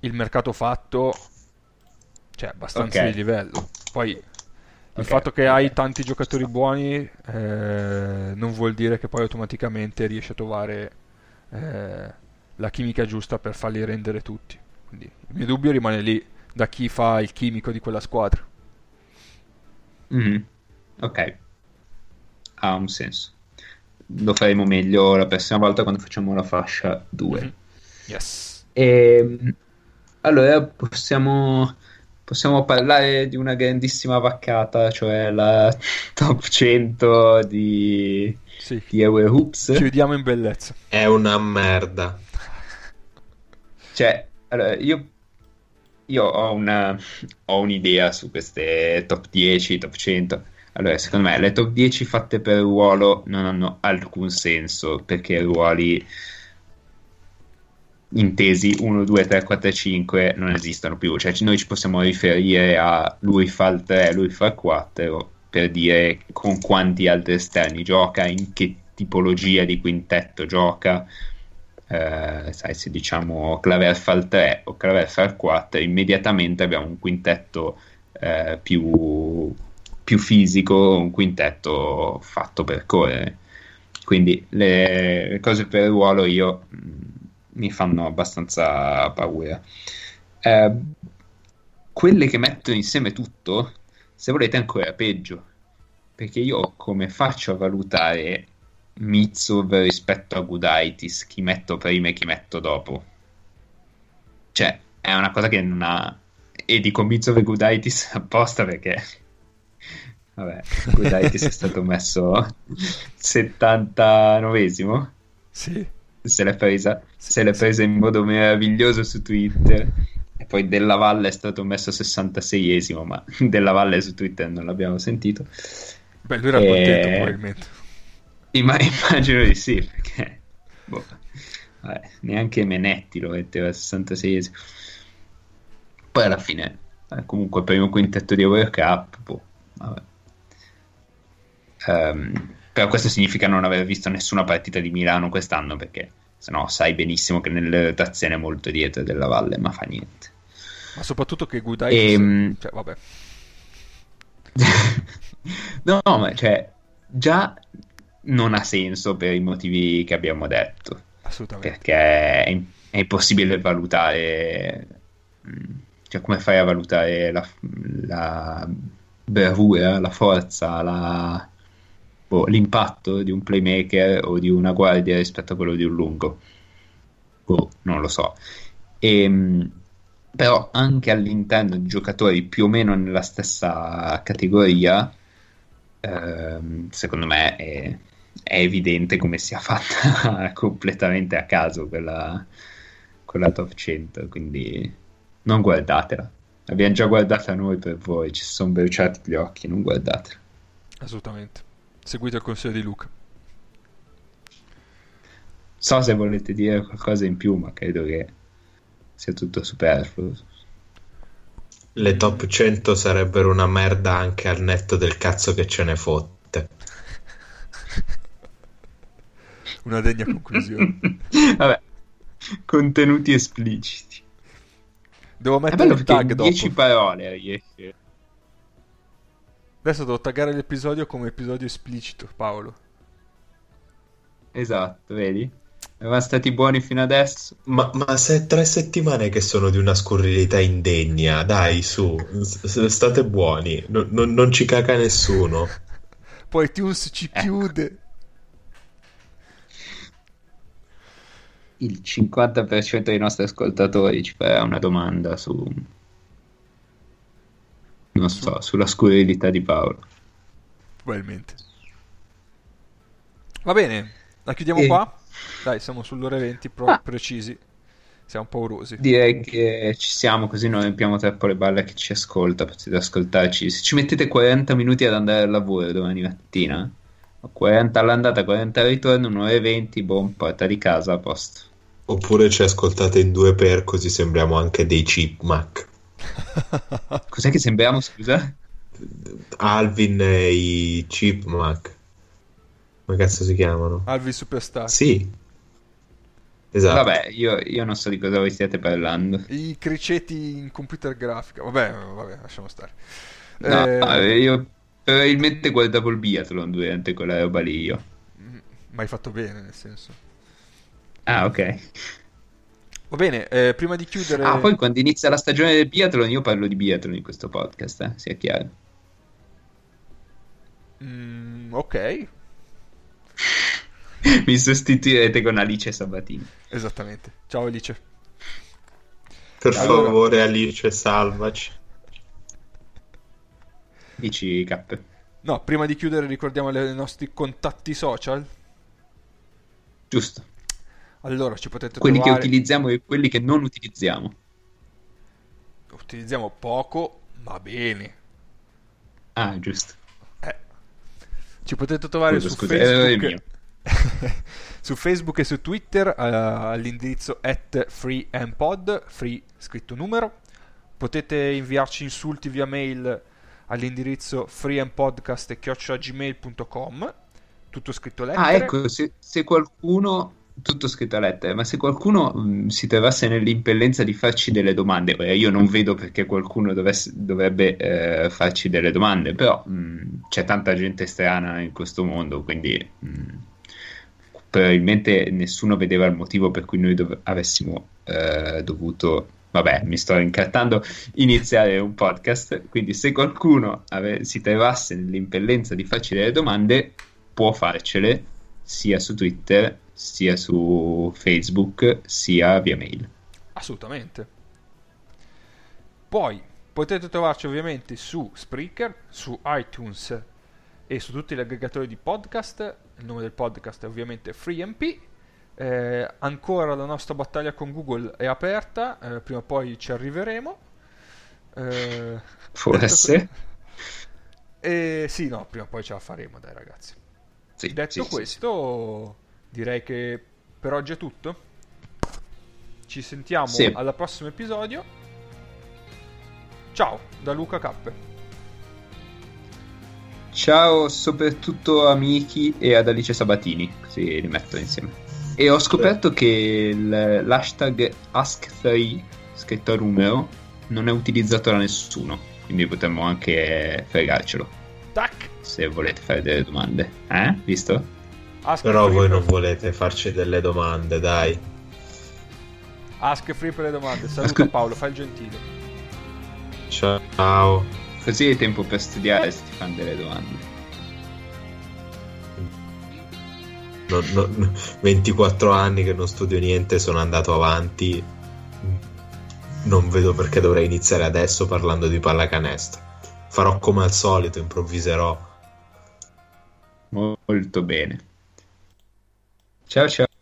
il mercato fatto cioè abbastanza Ok. di livello. Poi il Ok, fatto che hai tanti giocatori buoni eh, non vuol dire che poi automaticamente riesci a trovare eh, la chimica giusta per farli rendere tutti. Quindi il mio dubbio rimane lì da chi fa il chimico di quella squadra. Mhm. Ok, ha un senso. Lo faremo meglio la prossima volta quando facciamo la fascia 2. Mhm. Yes. Ehm, allora possiamo, possiamo parlare di una grandissima vaccata, cioè la [laughs] top 100 di, Sì. di Eurohoops. Chiudiamo in bellezza. È una merda. Cioè, allora, io, io ho, una, ho un'idea su queste top 10, top 100. Allora, secondo me le top 10 fatte per ruolo non hanno alcun senso perché ruoli intesi 1, 2, 3, 4, 5 non esistono più. Cioè, noi ci possiamo riferire a lui fa il 3, lui fa il 4 per dire con quanti altri esterni gioca, in che tipologia di quintetto gioca. Eh, sai, se diciamo Claver fa il 3 o Claver fa il 4, immediatamente abbiamo un quintetto eh, più, più fisico, un quintetto fatto per correre. Quindi le, le cose per ruolo io mh, mi fanno abbastanza paura. Eh, quelle che mettono insieme tutto, se volete, ancora peggio. Perché io come faccio a valutare Mitsov rispetto a Gudaitis? Chi metto prima e chi metto dopo? Cioè, è una cosa che non ha... E dico Mitsov e Gudaitis [laughs] apposta perché... Vabbè, Gudaitis è stato messo [laughs] 79esimo Sì. Se l'è presa, se l'è presa in modo meraviglioso su Twitter. E poi Della Valle è stato messo 66esimo, ma [laughs] Della Valle su Twitter non l'abbiamo sentito. Beh, lui era Eh, contento probabilmente. Imma- [laughs] immagino di sì, perché boh, vabbè, neanche Menetti lo metteva al 66esimo. Poi alla fine, eh, comunque, primo quintetto di Eurocup, boh, vabbè. Ehm, però questo significa non aver visto nessuna partita di Milano quest'anno, perché sennò sai benissimo che nelle rotazioni è molto dietro della Valle, ma fa niente. Ma soprattutto che Gudaitis... Ehm, Cioè, vabbè. no, [laughs] no, ma cioè, già non ha senso per i motivi che abbiamo detto. Assolutamente. perché è, è impossibile valutare cioè come fai a valutare la, la bravura, la forza, la- boh, l'impatto di un playmaker o di una guardia rispetto a quello di un lungo. Boh, non lo so. Ehm, però anche all'interno di giocatori più o meno nella stessa categoria ehm, secondo me è, è evidente come sia fatta [laughs] completamente a caso quella, quella top 100 quindi non guardatela. L'abbiamo già guardata noi per voi ci sono bruciati gli occhi non guardatela. Assolutamente. Seguite il consiglio di Luca. so se volete dire qualcosa in più ma credo che sia tutto superfluo Le top 100 sarebbero una merda anche al netto del cazzo che ce ne fotte. [laughs] Una degna conclusione. [laughs] vabbè contenuti espliciti Devo mettere perché tag dopo. 10 parole riesce Adesso devo taggare l'episodio come episodio esplicito, Paolo. esatto vedi avevamo stati buoni fino adesso Ma, ma se tre settimane che sono di una scurrilità indegna, dai, su, s- state buoni, non- non- non ci caga nessuno. [laughs] Poi iTunes ci Ecco. chiude. il 50% dei nostri ascoltatori ci farà una domanda su non so, sulla scurrilità di Paolo. Probabilmente. Va bene, la chiudiamo E- qua. Dai, siamo sull'ora 20 pro- Ah. precisi. Siamo paurosi. Direi che ci siamo così non riempiamo troppo le balle a chi ci ascolta, potete ascoltarci. Se ci mettete 40 minuti ad andare al lavoro domani mattina, o 40 all'andata, 40 al ritorno, un'ora e 20, boom, porta di casa a posto. Oppure ci ascoltate in due per così sembriamo anche dei chipmunk. [laughs] Cos'è che sembriamo, scusa? Alvin e i Chipmunk. Come cazzo si chiamano? Alvi Superstar. Sì. Esatto. Vabbè, io, io non so di cosa voi stiate parlando. I criceti in computer grafica. Vabbè, vabbè, lasciamo stare. No, Eh, io probabilmente guardavo il biathlon durante quella roba lì io. mm, Ma hai fatto bene, nel senso. Ah, ok. Va bene, eh, prima di chiudere... Ah, poi quando inizia la stagione del biathlon io parlo di biathlon in questo podcast, eh, sia chiaro. Mm, ok, [laughs] Mi sostituirete con Alice Sabatini. esattamente. Ciao Alice. Per Allora- favore, Alice, salvaci. Dici K. No, prima di chiudere ricordiamo i nostri contatti social. Giusto. Allora, ci potete Quelli che trovare... utilizziamo e quelli che non utilizziamo. Utilizziamo poco, ma bene. Ah, giusto. Eh. Ci potete trovare Scusa, su errore Facebook... [laughs] su Facebook e su Twitter eh, all'indirizzo at freeandpod, free scritto numero. Potete inviarci insulti via mail all'indirizzo freeandpodcast.gmail.com tutto scritto lettere. Ah, ecco, se, se qualcuno, tutto scritto a lettere, ma se qualcuno mh, si trovasse nell'impellenza di farci delle domande, ora io non vedo perché qualcuno dovesse- dovrebbe eh, farci delle domande, però mh, c'è tanta gente strana in questo mondo, quindi mh, probabilmente nessuno vedeva il motivo per cui noi dov- avessimo eh, dovuto, vabbè, mi sto incartando, iniziare un podcast, quindi se qualcuno ave- si trovasse nell'impellenza di farci delle domande, può farcele sia su Twitter, sia su Facebook, sia via mail. Assolutamente. Poi potete trovarci ovviamente su Spreaker, su iTunes e su tutti gli aggregatori di podcast. Il nome del podcast è ovviamente FreeMP. Eh, ancora la nostra battaglia con Google è aperta, eh, prima o poi ci arriveremo. Eh, Forse. detto eh, sì, no, prima o poi ce la faremo, dai ragazzi. Sì, Detto sì, questo, direi che per oggi è tutto. Ci sentiamo al prossimo episodio. Ciao da Luca Cappe. Ciao soprattutto a Miki e ad Alice Sabatini, così li metto insieme. E ho scoperto che l'hashtag Ask3 scritto a numero non è utilizzato da nessuno, quindi potremmo anche fregarcelo Tac! Se volete fare delle domande. Eh? Visto? Ask Però voi non volete farci delle domande, dai. Ask free per le domande. Saluta Ascol- Paolo, fai il gentile. Ciao. Così hai tempo per studiare se ti fanno delle domande. Non- non- 24 anni che non studio niente, sono andato avanti. Non vedo perché dovrei iniziare adesso parlando di pallacanestro. Farò come al solito, improvviserò. Molto bene. Ciao ciao.